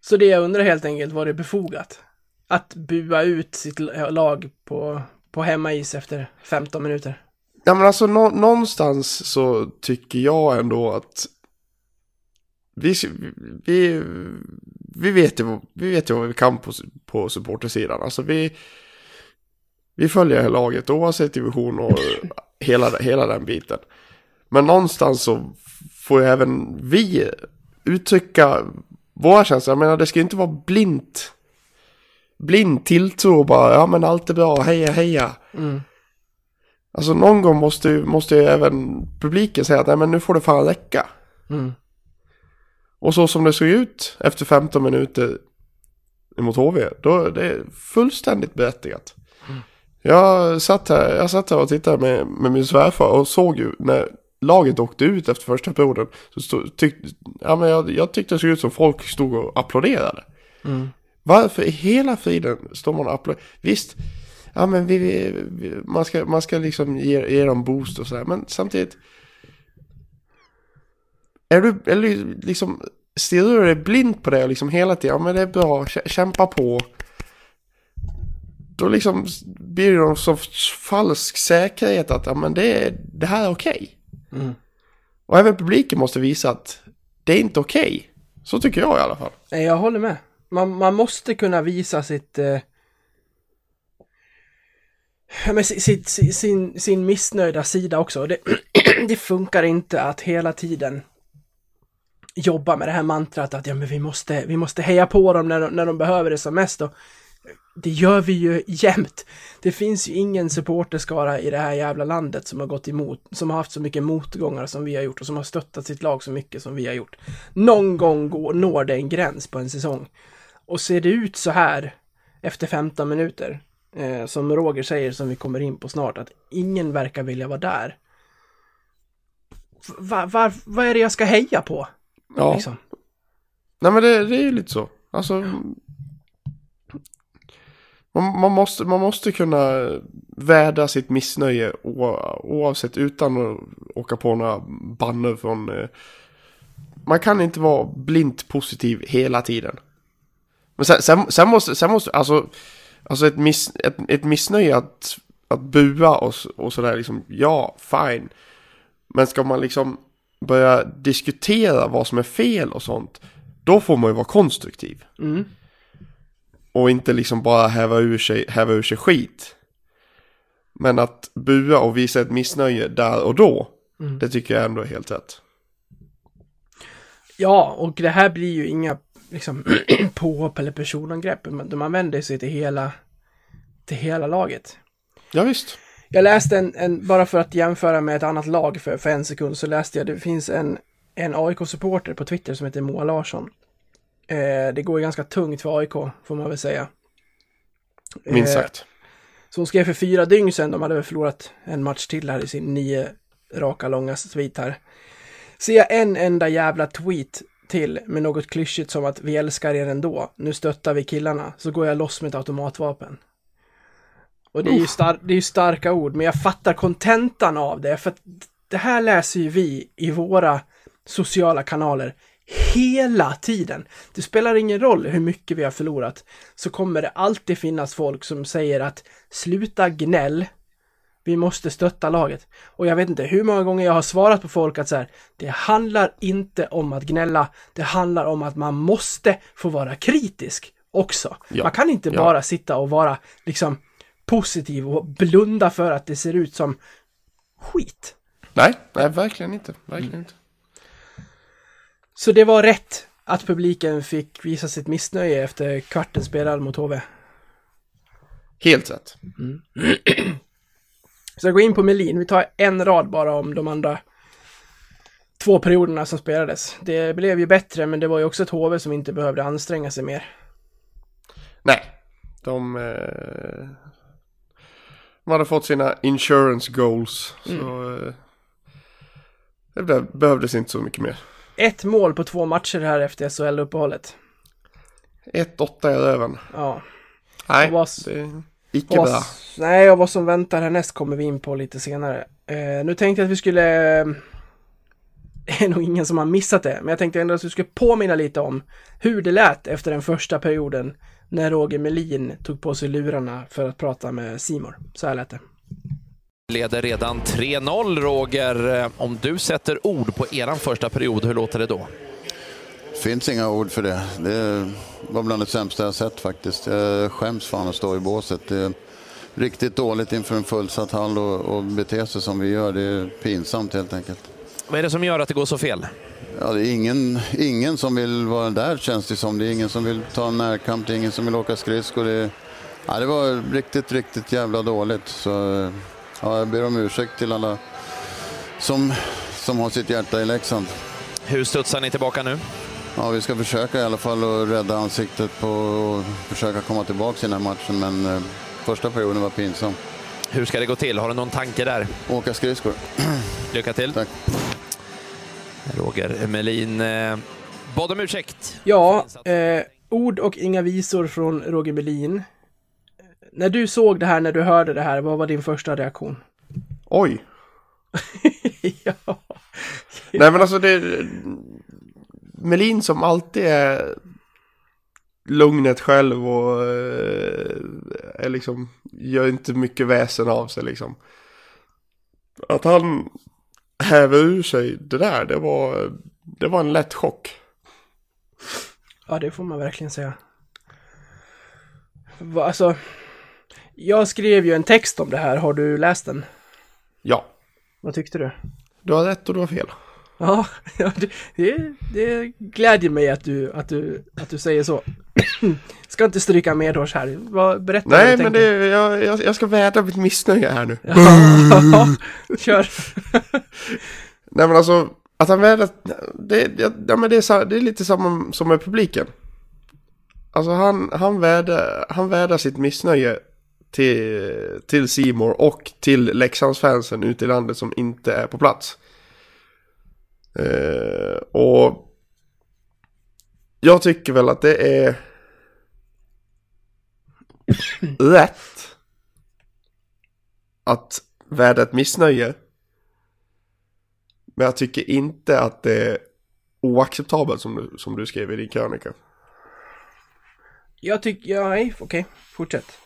Så det jag undrar helt enkelt, var det befogat? Att bua ut sitt lag på, på hemmais efter 15 minuter? Ja, men alltså nå, någonstans så tycker jag ändå att vi, vi, vi, vet, ju, vi vet ju vad vi kan på, på supportersidan. Alltså vi, vi följer här laget oavsett division och [LAUGHS] hela, hela den biten. Men någonstans så får ju även vi uttrycka våra känslor. Jag menar det ska ju inte vara blint. Blind tilltro och bara, ja men allt är bra, heja heja. Mm. Alltså någon gång måste, ju- måste ju även publiken säga att nej men nu får det fan räcka. Mm. Och så som det såg ut efter 15 minuter mot HV, då är det fullständigt berättigat. Jag, satt här, jag satt här och tittade med, med min svärfar och såg ju när laget åkte ut efter första perioden. Så stod, tyck, ja, men jag, jag tyckte det såg ut som folk stod och applåderade. Mm. Varför i hela friden står man och applåderar? Visst, ja men vi, vi, man, ska, man ska liksom ge, ge dem boost och sådär. Men samtidigt. Är du, eller liksom, stirrar du dig blind på det och liksom hela tiden, ja men det är bra, kä- kämpa på. Då liksom blir det någon sorts falsk säkerhet att, ja men det, det här är okej. Mm. Och även publiken måste visa att det är inte okej. Så tycker jag i alla fall. Jag håller med. Man, man måste kunna visa sitt... Eh, men sin, sin, sin missnöjda sida också. Det, [CLEARS THROAT] det funkar inte att hela tiden jobba med det här mantrat att ja, men vi, måste, vi måste heja på dem när de, när de behöver det som mest. Och det gör vi ju [LAUGHS] jämt. Det finns ju ingen supporterskara i det här jävla landet som har gått emot, som har haft så mycket motgångar som vi har gjort och som har stöttat sitt lag så mycket som vi har gjort. Någon gång går, når det en gräns på en säsong. Och ser det ut så här efter 15 minuter, Eh, som Roger säger, som vi kommer in på snart, att ingen verkar vilja vara där. Va, va, vad är det jag ska heja på? Ja. Liksom? Nej men det, det är ju lite så. Alltså. Man, man, måste, man måste kunna vädra sitt missnöje o- oavsett utan att åka på några banner från... Eh, man kan inte vara blint positiv hela tiden. Men sen, sen, sen måste, sen måste, alltså, alltså ett, miss, ett, ett missnöje att, att bua och, och sådär liksom, ja, fine. Men ska man liksom börja diskutera vad som är fel och sånt, då får man ju vara konstruktiv. Mm. Och inte liksom bara häva ur sig, häva ur sig skit. Men att bua och visa ett missnöje där och då, Mm. det tycker jag ändå är helt rätt. Ja, och det här blir ju inga liksom, [CLEARS THROAT] påhopp eller personangrepp. men Man vänder sig till hela, till hela laget. Ja visst. Jag läste en, en, bara för att jämföra med ett annat lag för, för en sekund, så läste jag, det finns en, en AIK-supporter på Twitter som heter Moa Larsson. Eh, det går ju ganska tungt för AIK, får man väl säga. Minst Eh, sagt. Så hon skrev för fyra dygn sedan, de hade väl förlorat en match till här i sin nio raka långa tweet här. Ser jag en enda jävla tweet till med något klyschigt som att vi älskar er ändå, nu stöttar vi killarna, så går jag loss med ett automatvapen. Och det är, ju star- det är ju starka ord, men jag fattar kontentan av det, för att det här läser ju vi i våra sociala kanaler hela tiden. Det spelar ingen roll hur mycket vi har förlorat, så kommer det alltid finnas folk som säger att sluta gnäll, vi måste stötta laget. Och jag vet inte hur många gånger jag har svarat på folk att så här, det handlar inte om att gnälla, det handlar om att man måste få vara kritisk också. Ja. Man kan inte Ja. bara sitta och vara liksom positiv och blunda för att det ser ut som skit. Nej, nej verkligen inte. Verkligen inte. Så det var rätt att publiken fick visa sitt missnöje efter kvarten spelad mot HV. Helt rätt. [CLEARS THROAT] Så jag går in på Melin. Vi tar en rad bara om de andra två perioderna som spelades. Det blev ju bättre, men det var ju också ett HV som inte behövde anstränga sig mer. Nej, de... Eh, de hade fått sina insurance goals. Så... Eh, det behövdes inte så mycket mer. Ett mål på två matcher här efter SHL-uppehållet. 1-8 i röven. Ja. Nej, vad s- det icke bra. nej, och vad som väntar härnäst kommer vi in på lite senare. Eh, nu tänkte jag att vi skulle... eh, [LAUGHS] Det är nog ingen som har missat det, men jag tänkte ändå att vi skulle påminna lite om hur det lät efter den första perioden när Roger Melin tog på sig lurarna för att prata med Simor. Så här lät det. Leder redan 3-0, Roger. Eh, Om du sätter ord på eran första period, hur låter det då? Finns inga ord för det. Det var bland det sämsta jag sett faktiskt. Jag skäms fan att stå i båset. Det är riktigt dåligt inför en fullsatt hall och, och bete sig som vi gör. Det är pinsamt helt enkelt. Vad är det som gör att det går så fel? Ja, det är ingen, ingen som vill vara där känns det som. Det är ingen som vill ta en närkamp, det är ingen som vill åka skridskor. Det, ja, det var riktigt, riktigt jävla dåligt. Så, ja, jag ber om ursäkt till alla som, som har sitt hjärta i Leksand. Hur studsar ni tillbaka nu? Ja, vi ska försöka i alla fall att rädda ansiktet på och försöka komma tillbaka i den här matchen. Men eh, första perioden var pinsam. Hur ska det gå till? Har du någon tanke där? Åka skridskor. [CLEARS THROAT] Lycka till. Tack. Roger Melin eh, bad om ursäkt. Ja, eh, ord och inga visor från Roger Melin. När du såg det här, när du hörde det här, vad var din första reaktion? Oj. [LAUGHS] ja. Nej men alltså det... Melin som alltid är lugnet själv och eh, är liksom, gör inte mycket väsen av sig liksom. Att han häver ur sig det där, det var, det var en lätt chock. Ja, det får man verkligen säga. Alltså, jag skrev ju en text om det här. Har du läst den? Ja, Vad tyckte du? du har rätt och du har fel. Ja, [LAUGHS] ja det, det, glädjer mig att du, att du, att du säger så. [CLEARS THROAT] Ska inte stryka medhårs här. Vad, berätta vad Nej du men tänkte. det, jag, jag, jag ska vädra mitt missnöje här nu. [LAUGHS] Ja, kör. [LAUGHS] Nej men alltså, att han vädrar, det, ja, men det, är, sa- det är lite samma som med publiken. Alltså han, han vädrar, han vädrar sitt missnöje till, till Seymour och till Leksandsfansen ute i landet som inte är på plats. Eh, och jag tycker väl att det är rätt att vädra ett missnöje. Men jag tycker inte att det är oacceptabelt som du, som du skrev i din krönika. Jag tycker, ja, nej, okej, fortsätt.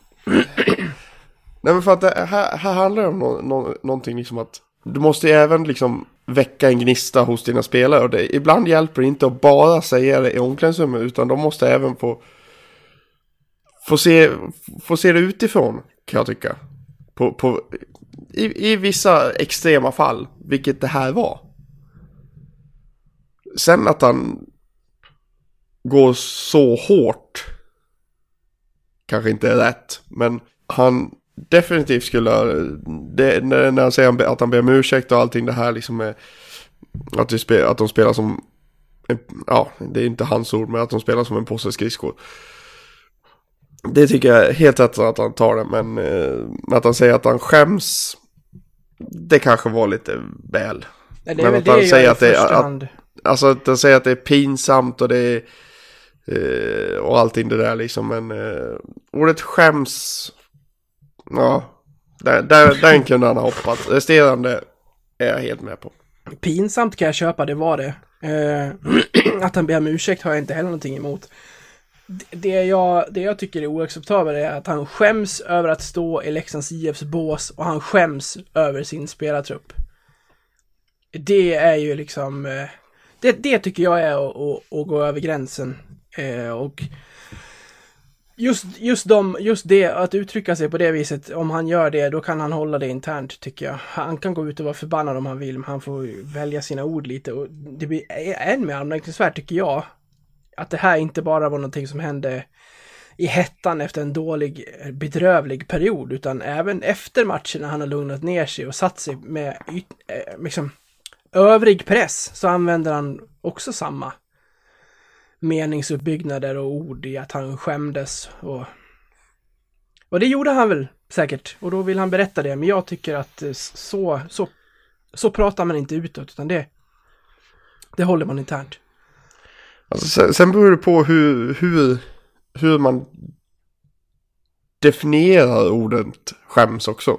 Nej men för att det här, här handlar det om nå, nå, någonting liksom att du måste ju även liksom väcka en gnista hos dina spelare och det, ibland hjälper det inte att bara säga det i omklädningsrummet utan de måste även få få se, få se det utifrån kan jag tycka. På, på, i, I vissa extrema fall, vilket det här var. Sen att han går så hårt kanske inte är rätt, men han definitivt skulle, det, när, han säger att han ber om ursäkt och allting det här liksom är, att, spel, att de spelar som, ja, det är inte hans ord, men att de spelar som en påse skridskor. Det tycker jag är helt rätt att han tar det, men eh, att han säger att han skäms, det kanske var lite väl. Ja, men att han säger att det är, att. Alltså att han säger att det är pinsamt och det är... Eh, och allting det där liksom. Men eh, ordet skäms... Ja. Där, där, den kunde han ha hoppat. Resterande är jag helt med på. Pinsamt kan jag köpa, det var det. Eh, [CLEARS THROAT] att han ber om ursäkt har jag inte heller någonting emot. Det- jag, det jag tycker är oacceptabelt är att han skäms över att stå i Leksands IFs bås och han skäms över sin spelartrupp. Det är ju liksom... Eh, det, det tycker jag är att, att, att gå över gränsen. Eh, och just, just, de, just det, att uttrycka sig på det viset, om han gör det, då kan han hålla det internt tycker jag. Han kan gå ut och vara förbannad om han vill, men han får välja sina ord lite. Och det blir än mer anmärkningsvärt tycker jag, att det här inte bara var någonting som hände i hettan efter en dålig, bedrövlig period, utan även efter matchen när han har lugnat ner sig och satt sig med yt, eh, liksom, övrig press, så använder han också samma meningsuppbyggnader och ord i att han skämdes och... Och det gjorde han väl säkert, och då vill han berätta det, men jag tycker att eh, så, så, så pratar man inte utåt, utan det, det håller man internt. Alltså, sen, sen beror det på hur, hur, hur man definierar ordet skäms också.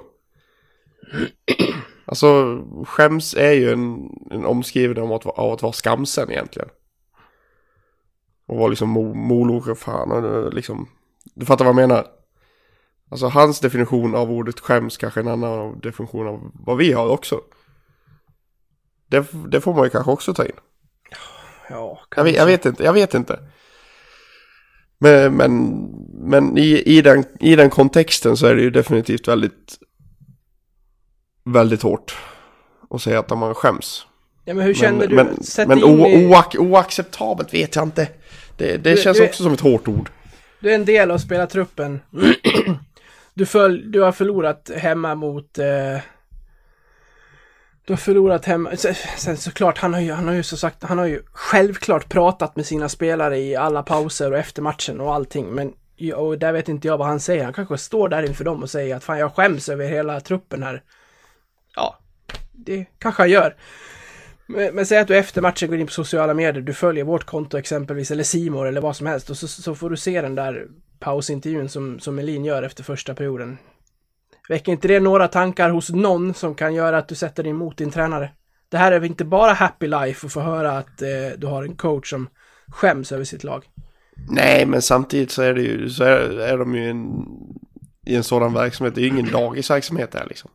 Alltså skäms är ju en, en omskrivning om att, av att vara skamsen egentligen. Och vara liksom mo, moloch fan och det liksom. Du fattar vad jag menar? Alltså hans definition av ordet skäms kanske är en annan definition av vad vi har också. Det, det får man ju kanske också ta in. Ja, Jag vet, jag vet inte, jag vet inte. Men, men, men i, i, den, i den kontexten så är det ju definitivt väldigt, väldigt hårt att säga att man skäms. Ja, men hur kände men, du? Men, men i- oac, oacceptabelt vet jag inte. Det, det Du- känns du- också som ett hårt ord. Du är en del av spelartruppen. [CLEARS THROAT] Du, föll, du har förlorat hemma mot... Eh, du har förlorat hemma... Sen, sen såklart, han har ju, han har ju så sagt, han har ju självklart pratat med sina spelare i alla pauser och efter matchen och allting. Men och där vet inte jag vad han säger. Han kanske står där inför dem och säger att fan jag skäms över hela truppen här. Ja, det kanske han gör. Men, men säg att du efter matchen går in på sociala medier, du följer vårt konto exempelvis, eller Simor eller vad som helst, och så, så får du se den där pausintervjun som, som Melin gör efter första perioden. Väcker inte det några tankar hos någon som kan göra att du sätter dig emot din tränare? Det här är väl inte bara happy life att få höra att eh, du har en coach som skäms över sitt lag? Nej, men samtidigt så är det ju, så är, är de ju en, i en sådan verksamhet. Det är ju ingen dagisverksamhet där liksom.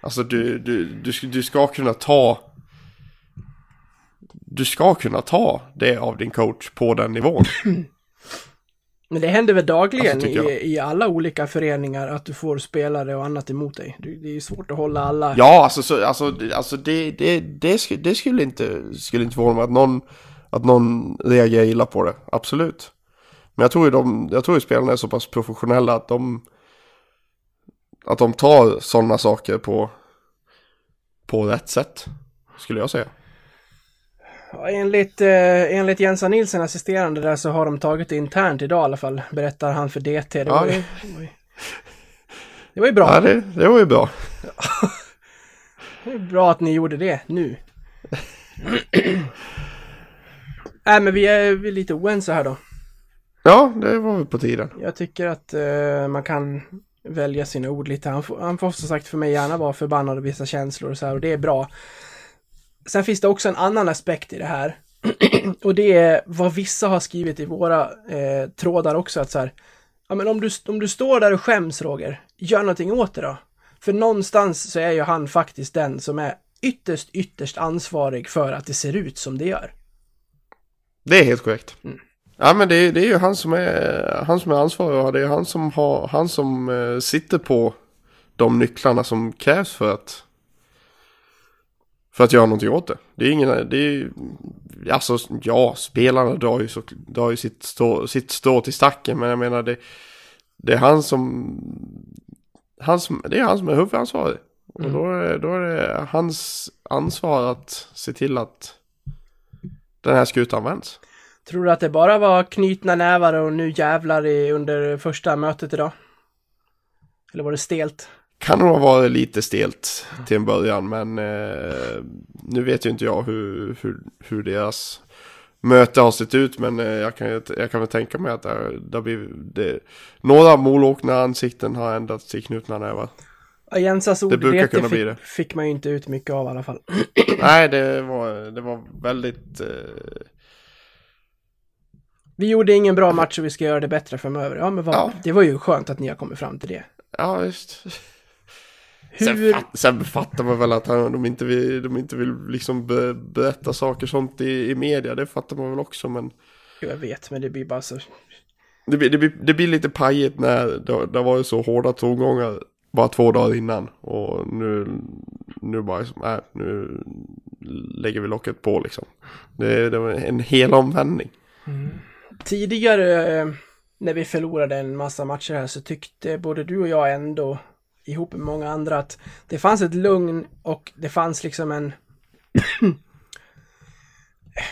Alltså du, du, du, ska- du ska kunna ta du ska kunna ta det av din coach på den nivån. [CLEARS THROAT] Men det händer väl dagligen Alltså, i, i alla olika föreningar att du får spelare och annat emot dig. Det, det är ju svårt att hålla alla... Ja, alltså, så, alltså, alltså det, det, det, skulle, det skulle inte, skulle inte förvåna mig att någon, att någon reagerar illa på det. Absolut. Men jag tror ju de, jag tror ju spelarna är så pass professionella att de, att de tar sådana saker på, på rätt sätt. Skulle jag säga. Ja, enligt, eh, enligt Jensa Nilsson, assisterande där, så har de tagit det internt idag i alla fall, berättar han för DT. Det var ju, Ja. det var ju Det var ju bra. Ja, det, det var ju bra. [LAUGHS] Det är bra att ni gjorde det nu. Nej, [CLEARS THROAT] men vi är, vi är lite oense här då. Ja, det var väl på tiden. Jag tycker att eh, man kan välja sina ord lite. Han får, han får som sagt för mig gärna vara förbannad och visa känslor och så här och det är bra. Sen finns det också en annan aspekt i det här. [CLEARS THROAT] och det är vad vissa har skrivit i våra eh, trådar också att så här. Ja men om du, om du står där och skäms Roger, gör någonting åt det då. För någonstans så är ju han faktiskt den som är ytterst, ytterst ansvarig för att det ser ut som det gör. Det är helt korrekt. Ja men det, det är ju han som är, han som är ansvarig och det är han som, har, han som eh, sitter på de nycklarna som krävs för att för att göra någonting åt det. Det är ingen, det är alltså ja, spelarna drar ju, så, drar ju sitt, stå, sitt stå till stacken men jag menar det, det är han som, han som, det är han som är huvudansvarig. Och då är, då är det hans ansvar att se till att den här skutan vänds. Tror du att det bara var knutna nävar och nu jävlar i, under första mötet idag? Eller var det stelt? Kan nog ha varit lite stelt till en början men eh, nu vet ju inte jag hur, hur, hur deras möte har sett ut men eh, jag, kan, jag kan väl tänka mig att det, har blivit, det, några molåkna ansikten har ändrats till knutna nävar. Jensas ordlek kunna bli det. fick, fick man ju inte ut mycket av i alla fall. [CLEARS THROAT] Nej det var, det var väldigt, eh, Vi gjorde ingen bra match och vi ska göra det bättre framöver. Ja, men vad, Ja. det var ju skönt att ni har kommit fram till det. ja visst. Sen, Hur... fatt, sen fattar man väl att han, de, inte vill, de inte vill liksom be, berätta saker sånt i, i media, det fattar man väl också men Jag vet, men det blir bara så... Det blir, det, blir, det blir lite pajigt när det, det var ju så hårda tongångar bara två dagar innan. Och nu, nu bara, nej, nu lägger vi locket på liksom. Det, det var en hel omvändning. Tidigare, eh, när vi förlorade en massa matcher här, så tyckte både du och jag ändå, ihop med många andra, att det fanns ett lugn och det fanns liksom en... [CLEARS THROAT]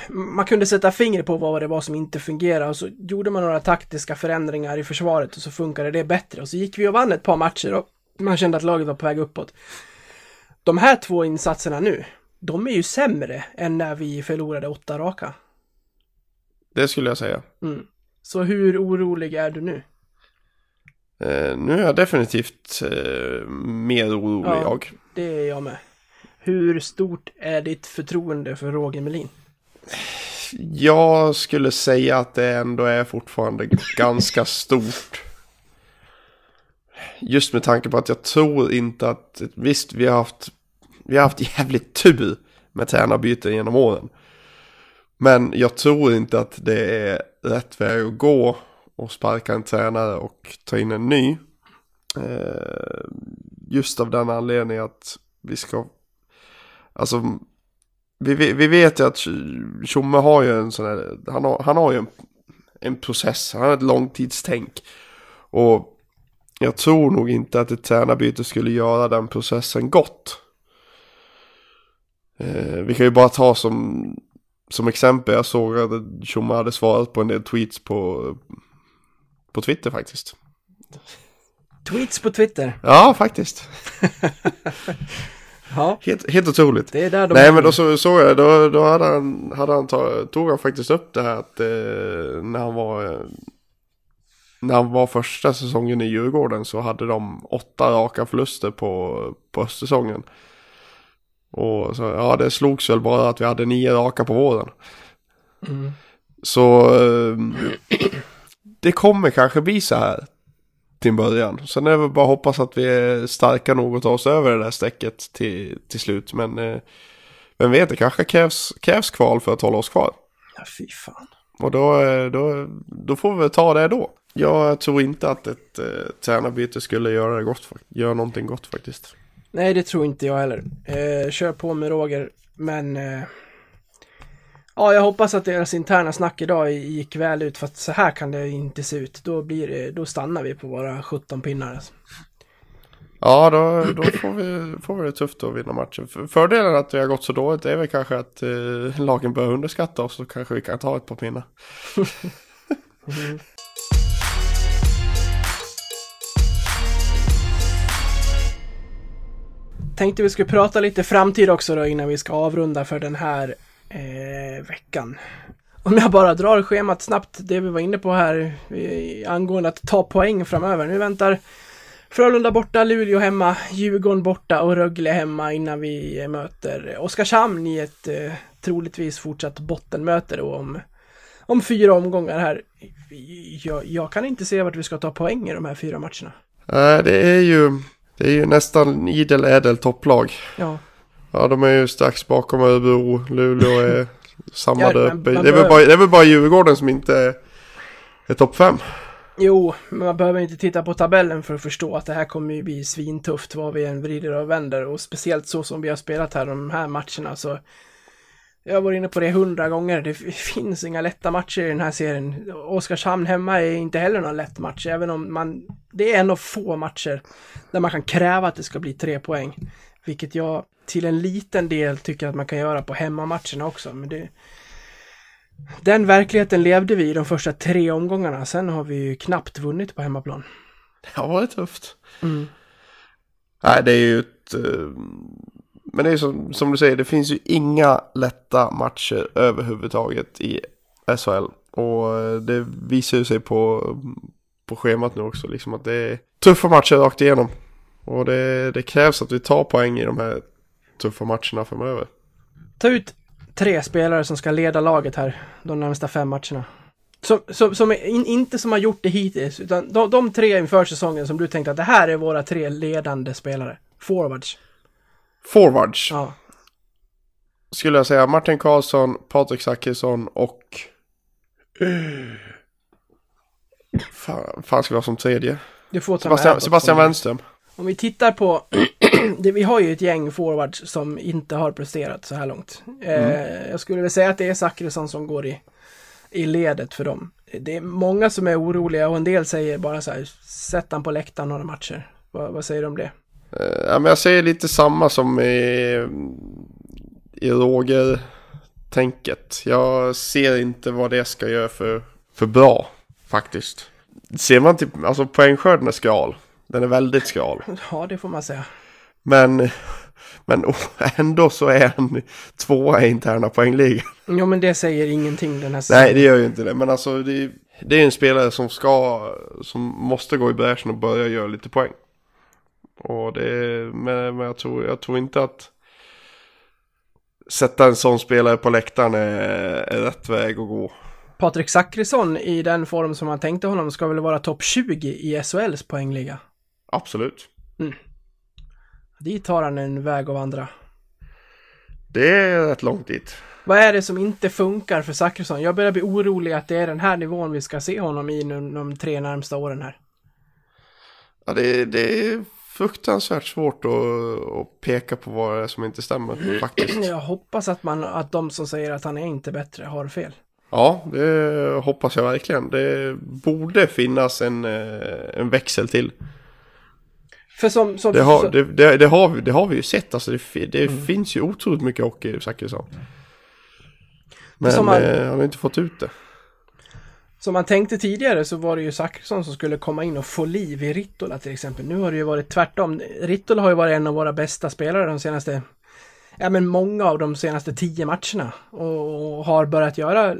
man kunde sätta fingret på vad det var som inte fungerade och så gjorde man några taktiska förändringar i försvaret och så funkade det bättre. Och så gick vi och vann ett par matcher och man kände att laget var på väg uppåt. De här två insatserna nu, de är ju sämre än när vi förlorade åtta raka. Det skulle jag säga. Mm. Så hur orolig är du nu? Eh, nu är jag definitivt eh, mer orolig Ja. jag. Det är jag med. Hur stort är ditt förtroende för Roger Melin? Jag skulle säga att det ändå är fortfarande ganska stort. Just med tanke på att jag tror inte att, visst vi har haft, vi har haft jävligt tur med tränarbyten genom åren. Men jag tror inte att det är rätt väg att gå och sparka en tränare och ta in en ny. Eh, just av den anledningen att vi ska, alltså vi, vi vi vet ju att Tjomme har ju en sån här, han har, han har ju en, en process, han har ett långtidstänk. Och jag tror nog inte att ett tränarbyte skulle göra den processen gott. Eh, vi kan ju bara ta som, som exempel, jag såg att Tjomme hade svarat på en del tweets på, på Twitter faktiskt. Tweets på Twitter. [LAUGHS] Ja, faktiskt. [LAUGHS] Ja, Helt, helt otroligt. det är där de Nej men då så, såg jag, då, då hade han, hade han ta, tog han faktiskt upp det här att eh, när han var eh, när han var första säsongen i Djurgården så hade de åtta raka förluster på, på säsongen. Och så, ja det slogs väl bara att vi hade nio raka på våren. Mm. Så eh, det kommer kanske bli så här till en början. Sen är det bara att hoppas att vi är starka nog att ta oss över det där strecket till, till slut. Men eh, vem vet, det kanske krävs, krävs kval för att hålla oss kvar. Ja, fy fan. Och då, eh, då, då får vi väl ta det då. Jag tror inte att ett eh, tränarbyte skulle göra, det gott, göra någonting gott faktiskt. Nej, det tror inte jag heller. Eh, kör på med Roger, men... Eh, ja, jag hoppas att deras interna snack idag gick väl ut, för att så här kan det inte se ut. Då, blir det, då stannar vi på våra 17 pinnar. Alltså. Ja, då, då får, vi, får vi det tufft att vinna matchen. För- Fördelen att det har gått så dåligt är väl kanske att eh, lagen börjar underskatta oss så kanske vi kan ta ett par pinnar. [LAUGHS] tänkte vi skulle prata lite framtid också då innan vi ska avrunda för den här eh, veckan. Om jag bara drar schemat snabbt, det vi var inne på här angående att ta poäng framöver. Nu väntar Frölunda borta, Luleå hemma, Djurgården borta och Rögle hemma innan vi möter Oskarshamn i ett eh, troligtvis fortsatt bottenmöte då om, om fyra omgångar här. Jag, jag kan inte se vart vi ska ta poäng i de här fyra matcherna. Nej, det är ju, det är ju nästan idel ädel topplag. Ja. Ja, de är ju strax bakom Örebro. Luleå är [LAUGHS] samma Ja, uppe. Det är, väl bara, det är väl bara Djurgården som inte är, är topp fem. Jo, men man behöver inte titta på tabellen för att förstå att det här kommer ju bli svintufft vad vi än vrider och vänder och speciellt så som vi har spelat här de här matcherna så jag har varit inne på det hundra gånger. Det finns inga lätta matcher i den här serien. Oskarshamn hemma är inte heller någon lätt match, även om man... Det är en av få matcher där man kan kräva att det ska bli tre poäng. Vilket jag till en liten del tycker att man kan göra på hemmamatcherna också. Men det, den verkligheten levde vi i de första tre omgångarna. Sen har vi ju knappt vunnit på hemmaplan. Det har varit tufft. Mm. Nej, det är ju ett... eh, Men det är som, som du säger, det finns ju inga lätta matcher överhuvudtaget i SHL. Och eh, det visar ju sig på, på schemat nu också, liksom att det är tuffa matcher rakt igenom. Och det, det krävs att vi tar poäng i de här tuffa matcherna framöver. Ta ut tre spelare som ska leda laget här de närmsta fem matcherna. Som, som, som in, inte som har gjort det hittills, utan de, de tre inför säsongen som du tänkte att det här är våra tre ledande spelare. Forwards. Forwards Ja. skulle jag säga Martin Karlsson, Patrik Zackrisson och... Fan, fan ska vi ha som tredje? Du får ta Sebastian, Sebastian Wennström. Om vi tittar på, [CLEARS THROAT] det, vi har ju ett gäng forwards som inte har presterat så här långt. Eh, jag skulle väl säga att det är Zachrisson som går i, i ledet för dem. Det är många som är oroliga och en del säger bara så här, sätt han på läktaren några matcher. Vad, vad säger du om det? Eh, Ja, men jag säger lite samma som i, i Roger-tänket. Jag ser inte vad det ska göra för, för bra, faktiskt. Ser man till, alltså poängskörden är skral. Den är väldigt skral. [LAUGHS] Ja, det får man säga. Men, men [LAUGHS] ändå så är han tvåa i interna poängligan. Jo, men det säger ingenting den här säsongen. Nej, det gör ju inte det. Men alltså det, det är en spelare som ska, som måste gå i bräschen och börja göra lite poäng. Och det, men, men jag, tror, jag tror inte att sätta en sån spelare på läktaren är, är rätt väg att gå. Patrik Zackrisson i den form som man tänkte honom ska väl vara topp 20 i SHLs poängliga. Absolut. Dit har han en väg att vandra. Det är rätt långt dit. Vad är det som inte funkar för Zackrisson? Jag börjar bli orolig att det är den här nivån vi ska se honom i nu de tre närmsta åren här. Ja, det, det är fruktansvärt svårt att, att peka på vad det är som inte stämmer faktiskt. Jag hoppas att, man, att de som säger att han är inte bättre har fel. Ja, det hoppas jag verkligen. Det borde finnas en, eh, en växel till. För som... som Det har, det, det, det har, det har vi ju sett. Alltså det det finns ju otroligt mycket hockey i Zachrisson. Men som man- eh, han har inte fått ut det. Som man tänkte tidigare så var det ju Zachrisson som skulle komma in och få liv i Rittola till exempel. Nu har det ju varit tvärtom. Rittola har ju varit en av våra bästa spelare de senaste, ja men många av de senaste tio matcherna. Och, och har börjat göra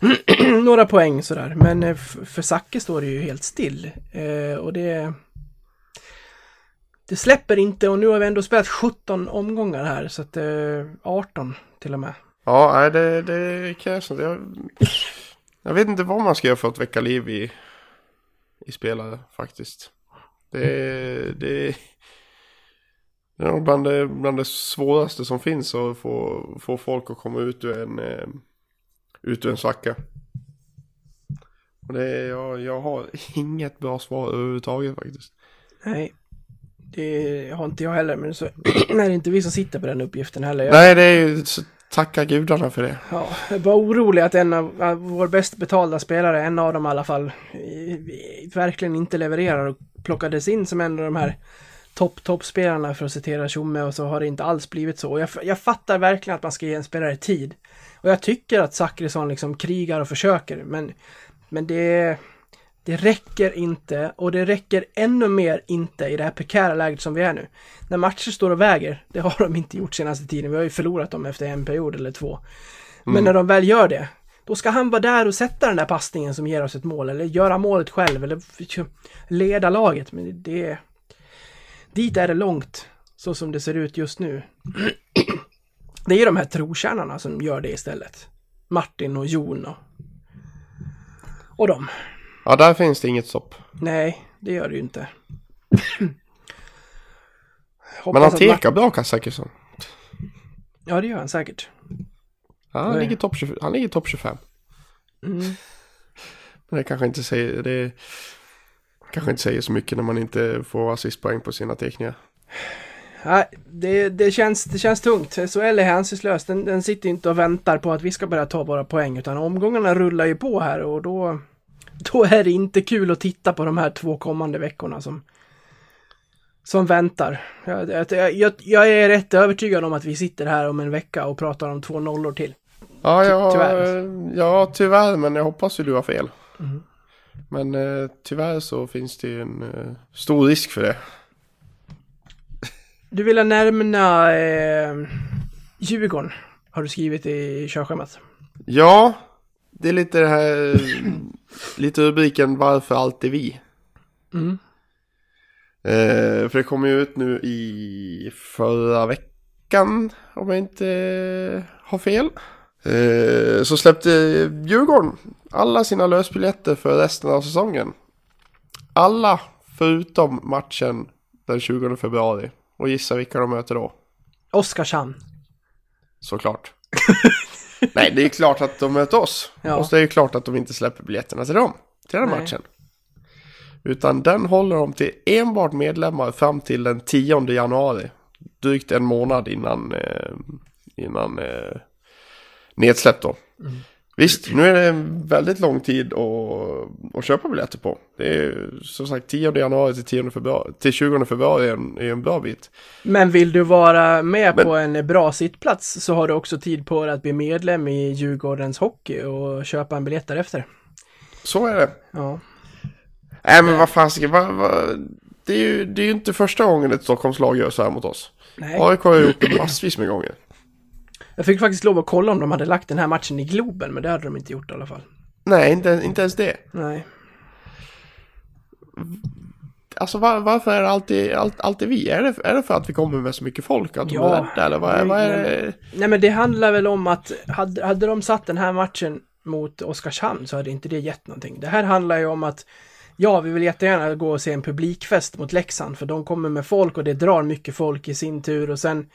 [CLEARS THROAT] några poäng sådär. Men eh, för Zacke står det ju helt still. Eh, och det... Det släpper inte och nu har vi ändå spelat 17 omgångar här så att eh, 18 till och med. Ja, nej, det, det krävs inte. Jag, jag vet inte vad man ska göra för att väcka liv i, i spelare faktiskt. Det, det, det är nog bland det, bland det svåraste som finns att få, få folk att komma ut ur en, eh, ut ur en svacka. Och det, jag, jag har [LAUGHS] inget bra svar överhuvudtaget faktiskt. Nej, det har inte jag heller, men så [CLEARS THROAT] är det inte vi som sitter på den uppgiften heller. Jag, Nej, det är ju, tacka gudarna för det. ja, jag är bara orolig att en av av vår bäst betalda spelare, en av dem i alla fall, verkligen inte levererar och plockades in som en av de här topp, toppspelarna för att citera Tjomme och så har det inte alls blivit så. Och jag, jag fattar verkligen att man ska ge en spelare tid. Och jag tycker att Zachrisson liksom krigar och försöker, men, men det Det räcker inte och det räcker ännu mer inte i det här prekära läget som vi är nu. När matcher står och väger, det har de inte gjort senaste tiden. Vi har ju förlorat dem efter en period eller två. Men Mm. när de väl gör det, då ska han vara där och sätta den där passningen som ger oss ett mål eller göra målet själv eller leda laget. Men det... Dit är det långt, så som det ser ut just nu. [CLEARS THROAT] Det är ju de här trotjänarna som gör det istället. Martin och Jon och, och dem. Ja, där finns det inget stopp. Nej, det gör det ju inte. [CLEARS THROAT] Men han tekar bra, Kasakisson. Mart- Ja, det gör han säkert. Ja, han, ligger topp 20 han ligger topp 25. Mm. Men det kanske inte säger, det kanske inte säger så mycket när man inte får assistpoäng på sina teckningar. Nej, det, det, känns, det känns tungt. SHL är hänsynslös. Den, den sitter inte och väntar på att vi ska börja ta våra poäng, utan omgångarna rullar ju på här och då, då är det inte kul att titta på de här två kommande veckorna som, som väntar. Jag, jag, jag, jag är rätt övertygad om att vi sitter här om en vecka och pratar om två nollor till. Ja, ja, tyvärr. ja, tyvärr, men jag hoppas ju du har fel. Mm. Men eh, tyvärr så finns det ju en eh, stor risk för det. Du vill nämna eh, Djurgården, har du skrivit i körschemat. Ja, det är lite det här, lite rubriken varför alltid vi. Mm. Eh, för det kom ju ut nu i förra veckan, om jag inte eh, har fel. Eh, så släppte Djurgården alla sina lösbiljetter för resten av säsongen. Alla förutom matchen den 20 februari. Och gissa vilka de möter då? Oskarshamn. Såklart. [LAUGHS] Nej, det är klart att de möter oss. Ja. Och så är det klart att de inte släpper biljetterna till dem. Till den Nej. matchen. Utan den håller de till enbart medlemmar fram till den 10 januari. Drygt en månad innan, eh, innan eh, nedsläpp då. Mm. Visst, nu är det en väldigt lång tid att, att köpa biljetter på. Det är som sagt 10 januari till, 10 februari, till 20 februari är en, är en bra bit. Men vill du vara med Men- på en bra sittplats så har du också tid på dig att bli medlem i Djurgårdens hockey och köpa en biljett därefter. Så är det. Ja. Nej men vad fasiken, vad, vad, det, är ju, det är ju inte första gången ett Stockholmslag gör så här mot oss. Nej. AIK har ju gjort det massvis med gånger. Jag fick faktiskt lov att kolla om de hade lagt den här matchen i Globen, men det hade de inte gjort i alla fall. Nej, inte, inte ens det. Nej. Alltså var, varför är det alltid, allt, alltid vi? Är det, är det för att vi kommer med så mycket folk? Att Ja. är rädda eller vad är, vad är det? Nej men det handlar väl om att hade, hade de satt den här matchen mot Oskarshamn så hade inte det gett någonting. Det här handlar ju om att ja, vi vill jättegärna gå och se en publikfest mot Leksand för de kommer med folk och det drar mycket folk i sin tur och sen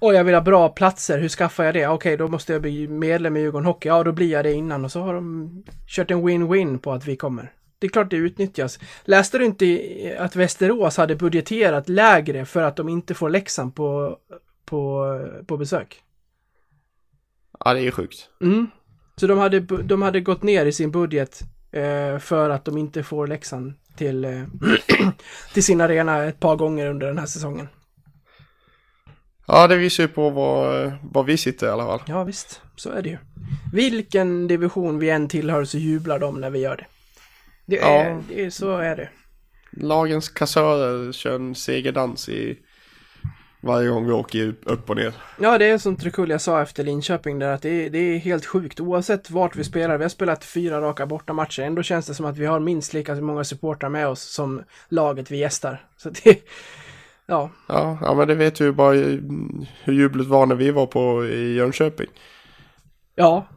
Oj, jag vill ha bra platser, hur skaffar jag det? Okej, då måste jag bli medlem i Djurgården Hockey. Ja, då blir jag det innan och så har de kört en win-win på att vi kommer. Det är klart det utnyttjas. Läste du inte att Västerås hade budgeterat lägre för att de inte får Leksand på, på, på besök? Ja det är sjukt. Mm. Så de hade, de hade gått ner i sin budget eh, för att de inte får Leksand till, eh, [CLEARS THROAT] till sin arena ett par gånger under den här säsongen. Ja det visar ju på var, var vi sitter i alla fall. Ja visst, så är det ju. Vilken division vi än tillhör så jublar de när vi gör det. Det är, Ja. det är så är det. Lagens kassörer kör en segerdans i varje gång vi åker upp och ner. Ja, det är som Trekulia sa efter Linköping där att det är, det är helt sjukt oavsett vart vi spelar. Vi har spelat fyra raka bortamatcher. Ändå känns det som att vi har minst lika många supportrar med oss som laget vi gästar. Så det, ja, Ja, ja men det vet ju bara hur jublet var när vi var på i Jönköping. ja, Alltså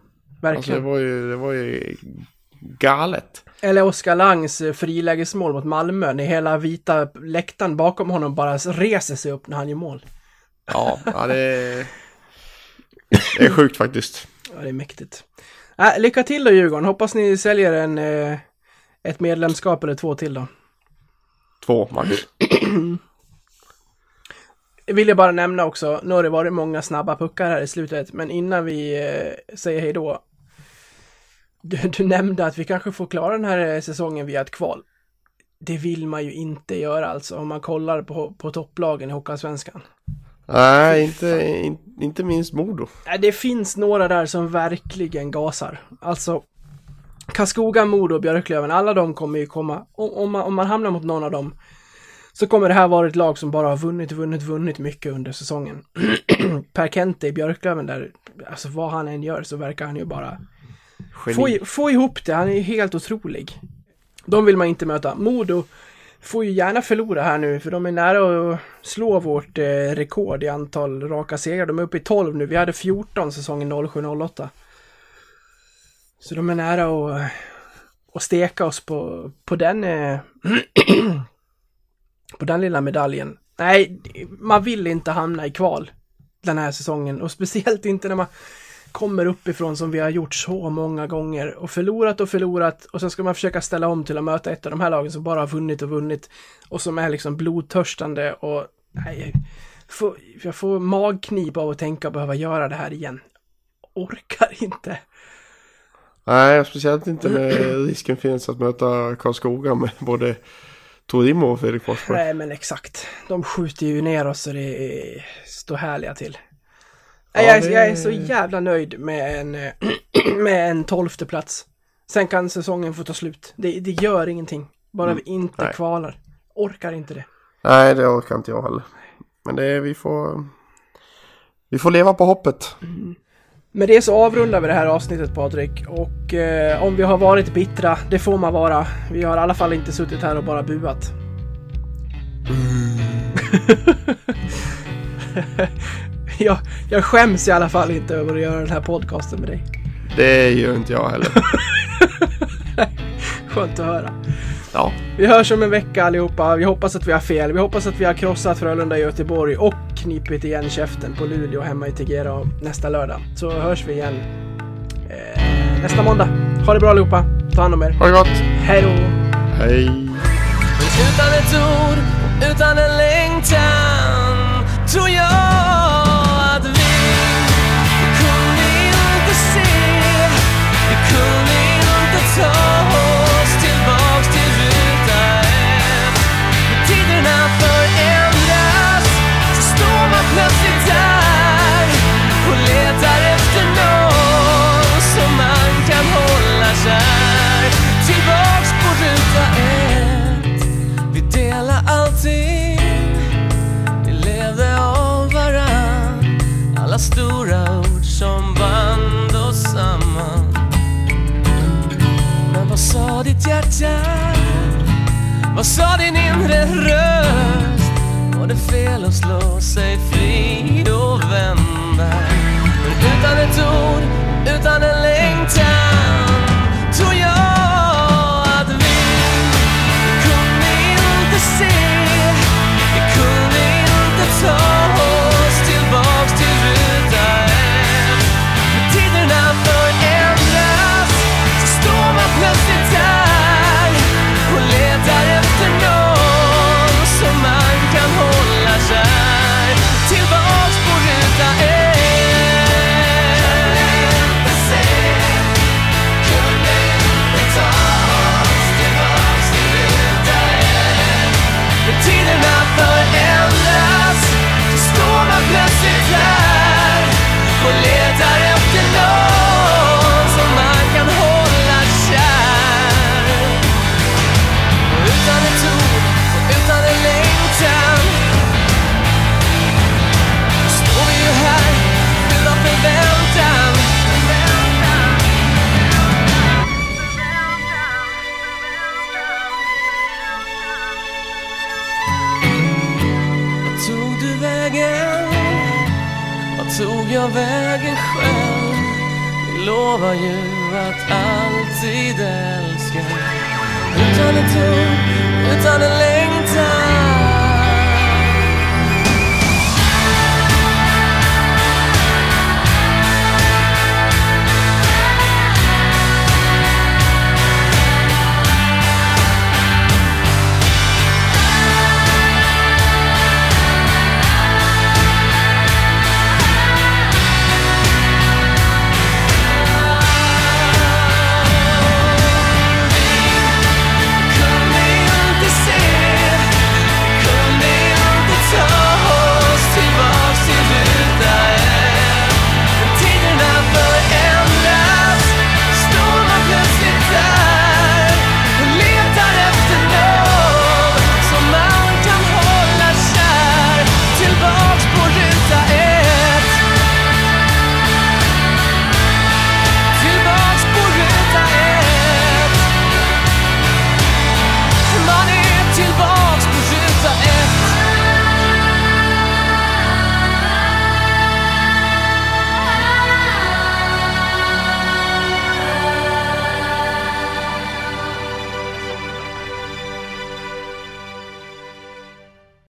det verkligen. var ju, det var ju galet. Eller Oskar Langs eh, frilägesmål mot Malmö när hela vita läktaren bakom honom bara reser sig upp när han gör mål. Ja, ja det, [LAUGHS] är, det är sjukt faktiskt. Ja, det är mäktigt. Äh, lycka till då Djurgården. Hoppas ni säljer en, eh, ett medlemskap eller två till då. Två max. [CLEARS THROAT] Vill jag bara nämna också, nu har det varit många snabba puckar här i slutet, men innan vi eh, säger hej då. Du, du nämnde att vi kanske får klara den här eh, säsongen via ett kval. Det vill man ju inte göra alltså, om man kollar på, på topplagen i Hockeyallsvenskan. Nej, inte, in, inte minst Modo. Nej, Det finns några där som verkligen gasar. Alltså, Karlskoga, Modo och Björklöven, alla de kommer ju komma, om, om, man, om man hamnar mot någon av dem, så kommer det här vara ett lag som bara har vunnit, vunnit, vunnit mycket under säsongen. [CLEARS THROAT] per Kente i Björklöven där, alltså vad han än gör så verkar han ju bara få, i- få ihop det, han är ju helt otrolig. De vill man inte möta. Modo får ju gärna förlora här nu, för de är nära att slå vårt eh, rekord i antal raka segrar. De är uppe i 12 nu, vi hade 14 säsongen 07-08. Så de är nära att, att steka oss på, på den eh, [CLEARS THROAT] på den lilla medaljen. Nej, man vill inte hamna i kval den här säsongen och speciellt inte när man kommer uppifrån som vi har gjort så många gånger och förlorat och förlorat och sen ska man försöka ställa om till att möta ett av de här lagen som bara har vunnit och vunnit och som är liksom blodtörstande och nej, får, jag får magknip av att tänka och behöva göra det här igen. Orkar inte. Nej, speciellt inte när risken finns att möta Karlskoga med både Torimo och Fredrik Forsberg. Nej, men exakt. De skjuter ju ner oss så det är, står härliga till. Ja, jag, är, jag är så jävla nöjd med en, [CLEARS THROAT] med en tolfte plats. Sen kan säsongen få ta slut. Det, det gör ingenting. Bara vi inte nej. kvalar. Orkar inte det. Nej, det orkar inte jag heller. Men det är, vi får... Vi får leva på hoppet. Med det så avrundar vi det här avsnittet Patrik. Och eh, om vi har varit bittra, det får man vara. Vi har i alla fall inte suttit här och bara buat. [LAUGHS] jag, jag skäms i alla fall inte över att göra den här podcasten med dig. Det gör inte jag heller. [LAUGHS] Skönt att höra. Ja. Vi hörs om en vecka allihopa. Vi hoppas att vi har fel. Vi hoppas att vi har krossat Frölunda i Göteborg och knipit igen käften på Luleå hemma i Tegera nästa lördag. Så hörs vi igen eh, nästa måndag. Ha det bra allihopa. Ta hand om er. Ha det gott. Hej då! Hej. Utan ett ord, utan en längtan tror jag fel och slå sig fri och vända? Men utan ett ord, utan en